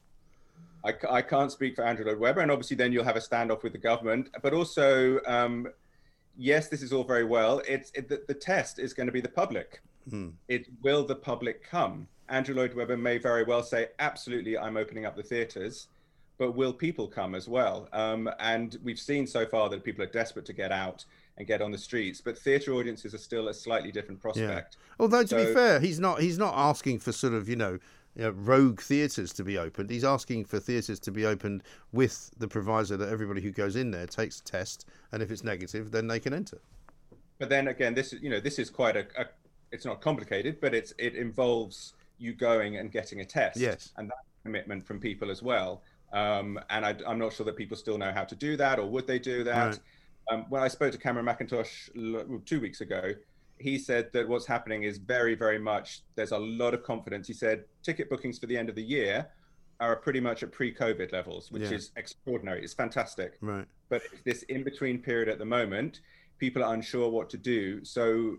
I, I can't speak for Andrew Lloyd Webber, and obviously then you'll have a standoff with the government. But also, um, yes, this is all very well. It's it, the, the test is going to be the public. Hmm. It will the public come? Andrew Lloyd Webber may very well say, absolutely, I'm opening up the theatres, but will people come as well? Um, and we've seen so far that people are desperate to get out and get on the streets, but theatre audiences are still a slightly different prospect. Although to be fair, he's not he's not asking for sort of you know, you know rogue theatres to be opened. He's asking for theatres to be opened with the proviso that everybody who goes in there takes a test, and if it's negative, then they can enter. but then again this is you know this is quite a, a it's not complicated but it's it involves you going and getting a test Yes. and that commitment from people as well um, and I, i'm not sure that people still know how to do that or would they do that Right. um, when i spoke to cameron mackintosh two weeks ago he said that what's happening is very very much there's a lot of confidence he said ticket bookings for the end of the year are pretty much at pre-covid levels which Yeah. is extraordinary it's fantastic Right. but this in between period at the moment, people are unsure what to do. So,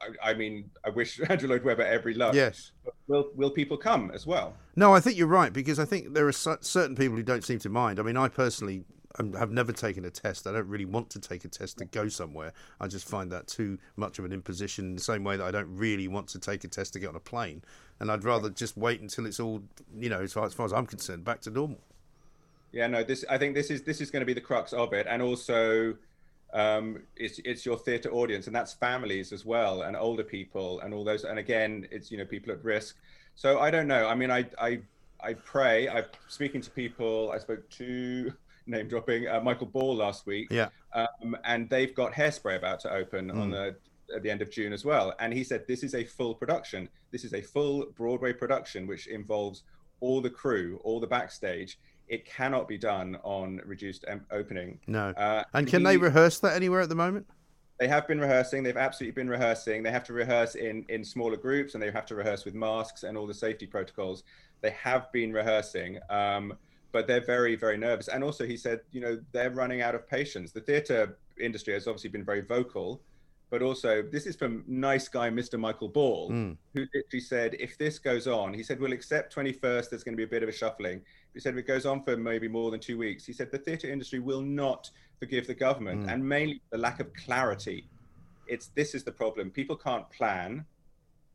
I, I mean, I wish Andrew Lloyd Webber every luck. Yes. But will will people come as well? No, I think you're right because I think there are certain people who don't seem to mind. I mean, I personally um, have never taken a test. I don't really want to take a test to go somewhere. I just find that too much of an imposition. In the same way that I don't really want to take a test to get on a plane, and I'd rather just wait until it's all, you know, as far as, far as I'm concerned, back to normal. Yeah, no. This I think this is this is going to be the crux of it, and also um, it's it's your theatre audience, and that's families as well, and older people, and all those. And again, it's you know people at risk. So I don't know. I mean, I I I pray. I'm speaking to people. I spoke to name dropping uh, Michael Ball last week. Yeah. um, and they've got Hairspray about to open on Mm. the at the end of June as well. And he said this is a full production. This is a full Broadway production, which involves all the crew, all the backstage. It cannot be done on reduced opening. No. Uh, and can they rehearse that anywhere at the moment? they have been rehearsing. They've absolutely been rehearsing. They have to rehearse in in smaller groups, and they have to rehearse with masks and all the safety protocols. They have been rehearsing, um, but they're very very nervous. And also, he said, you know, they're running out of patience. The theatre industry has obviously been very vocal, but also this is from nice guy Mr. Michael Ball, Mm. who literally said, if this goes on, he said, we'll accept 21st, there's going to be a bit of a shuffling. He said, if it goes on for maybe more than two weeks, he said, the theatre industry will not forgive the government, Mm. and mainly the lack of clarity. It's this is the problem. People can't plan,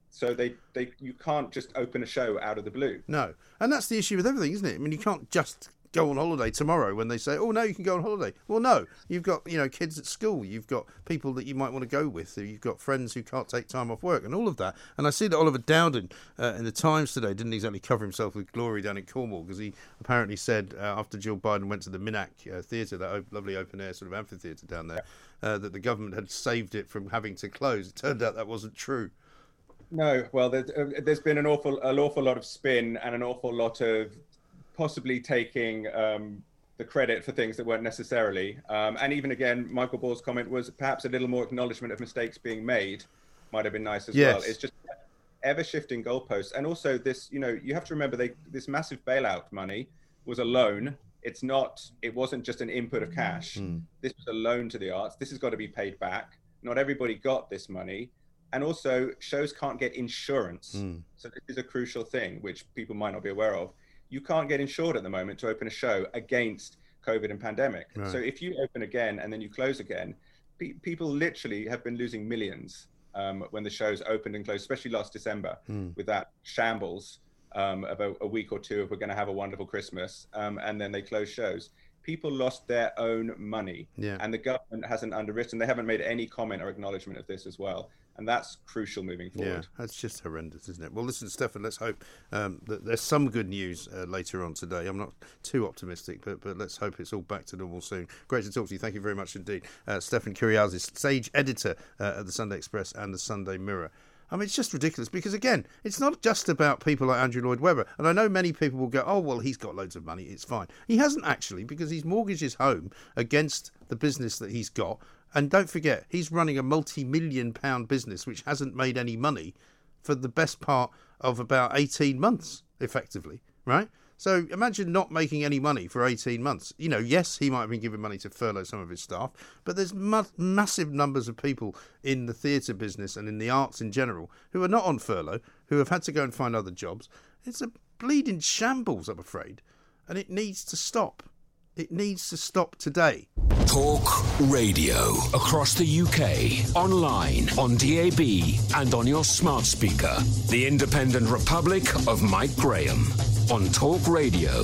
so they, they you can't just open a show out of the blue. No, and that's the issue with everything, isn't it? I mean, you can't just go on holiday tomorrow when they say, "Oh no, you can go on holiday." Well, no, you've got you know kids at school, you've got people that you might want to go with, you've got friends who can't take time off work, and all of that. And I see that Oliver Dowden uh, in the Times today didn't exactly cover himself with glory down in Cornwall because he apparently said uh, after Jill Biden went to the Minack uh, Theatre, that lovely open air sort of amphitheatre down there, uh, that the government had saved it from having to close. It turned out that wasn't true. No, well, there's, uh, there's been an awful, an awful lot of spin and an awful lot of possibly taking um, the credit for things that weren't necessarily. Um, and even again, Michael Ball's comment was perhaps a little more acknowledgement of mistakes being made might have been nice as well. It's just ever shifting goalposts. And also this, you know, you have to remember they, this massive bailout money was a loan. It's not, it wasn't just an input of cash. Mm. This was a loan to the arts. This has got to be paid back. Not everybody got this money. And also, shows can't get insurance. Mm. So this is a crucial thing, which people might not be aware of. You can't get insured at the moment to open a show against COVID and pandemic. Right. So if you open again and then you close again, pe- people literally have been losing millions um, when the shows opened and closed, especially last December Mm. with that shambles um, of a, a week or two of we're going to have a wonderful Christmas, um, and then they close shows. People lost their own money, Yeah. and the government hasn't underwritten. They haven't made any comment or acknowledgement of this as well, and that's crucial moving forward. Yeah, that's just horrendous, isn't it? Well, listen, Stefan, let's hope um, that there's some good news uh, later on today. I'm not too optimistic, but but let's hope it's all back to normal soon. Great to talk to you. Thank you very much indeed. Uh, Stefan Kyriazis, stage editor uh, at the Sunday Express and the Sunday Mirror. I mean, it's just ridiculous because, again, it's not just about people like Andrew Lloyd Webber. And I know many people will go, oh, well, he's got loads of money. It's fine. He hasn't actually because he's mortgaged his home against the business that he's got. And don't forget, he's running a multi million pound business which hasn't made any money for the best part of about 18 months, effectively, right? So imagine not making any money for 18 months. You know, yes, he might have been giving money to furlough some of his staff, but there's massive numbers of people in the theatre business and in the arts in general who are not on furlough, who have had to go and find other jobs. It's a bleeding shambles, I'm afraid, and it needs to stop. It needs to stop today. Talk radio across the UK, online, on DAB, and on your smart speaker. The Independent Republic of Mike Graham on Talk Radio.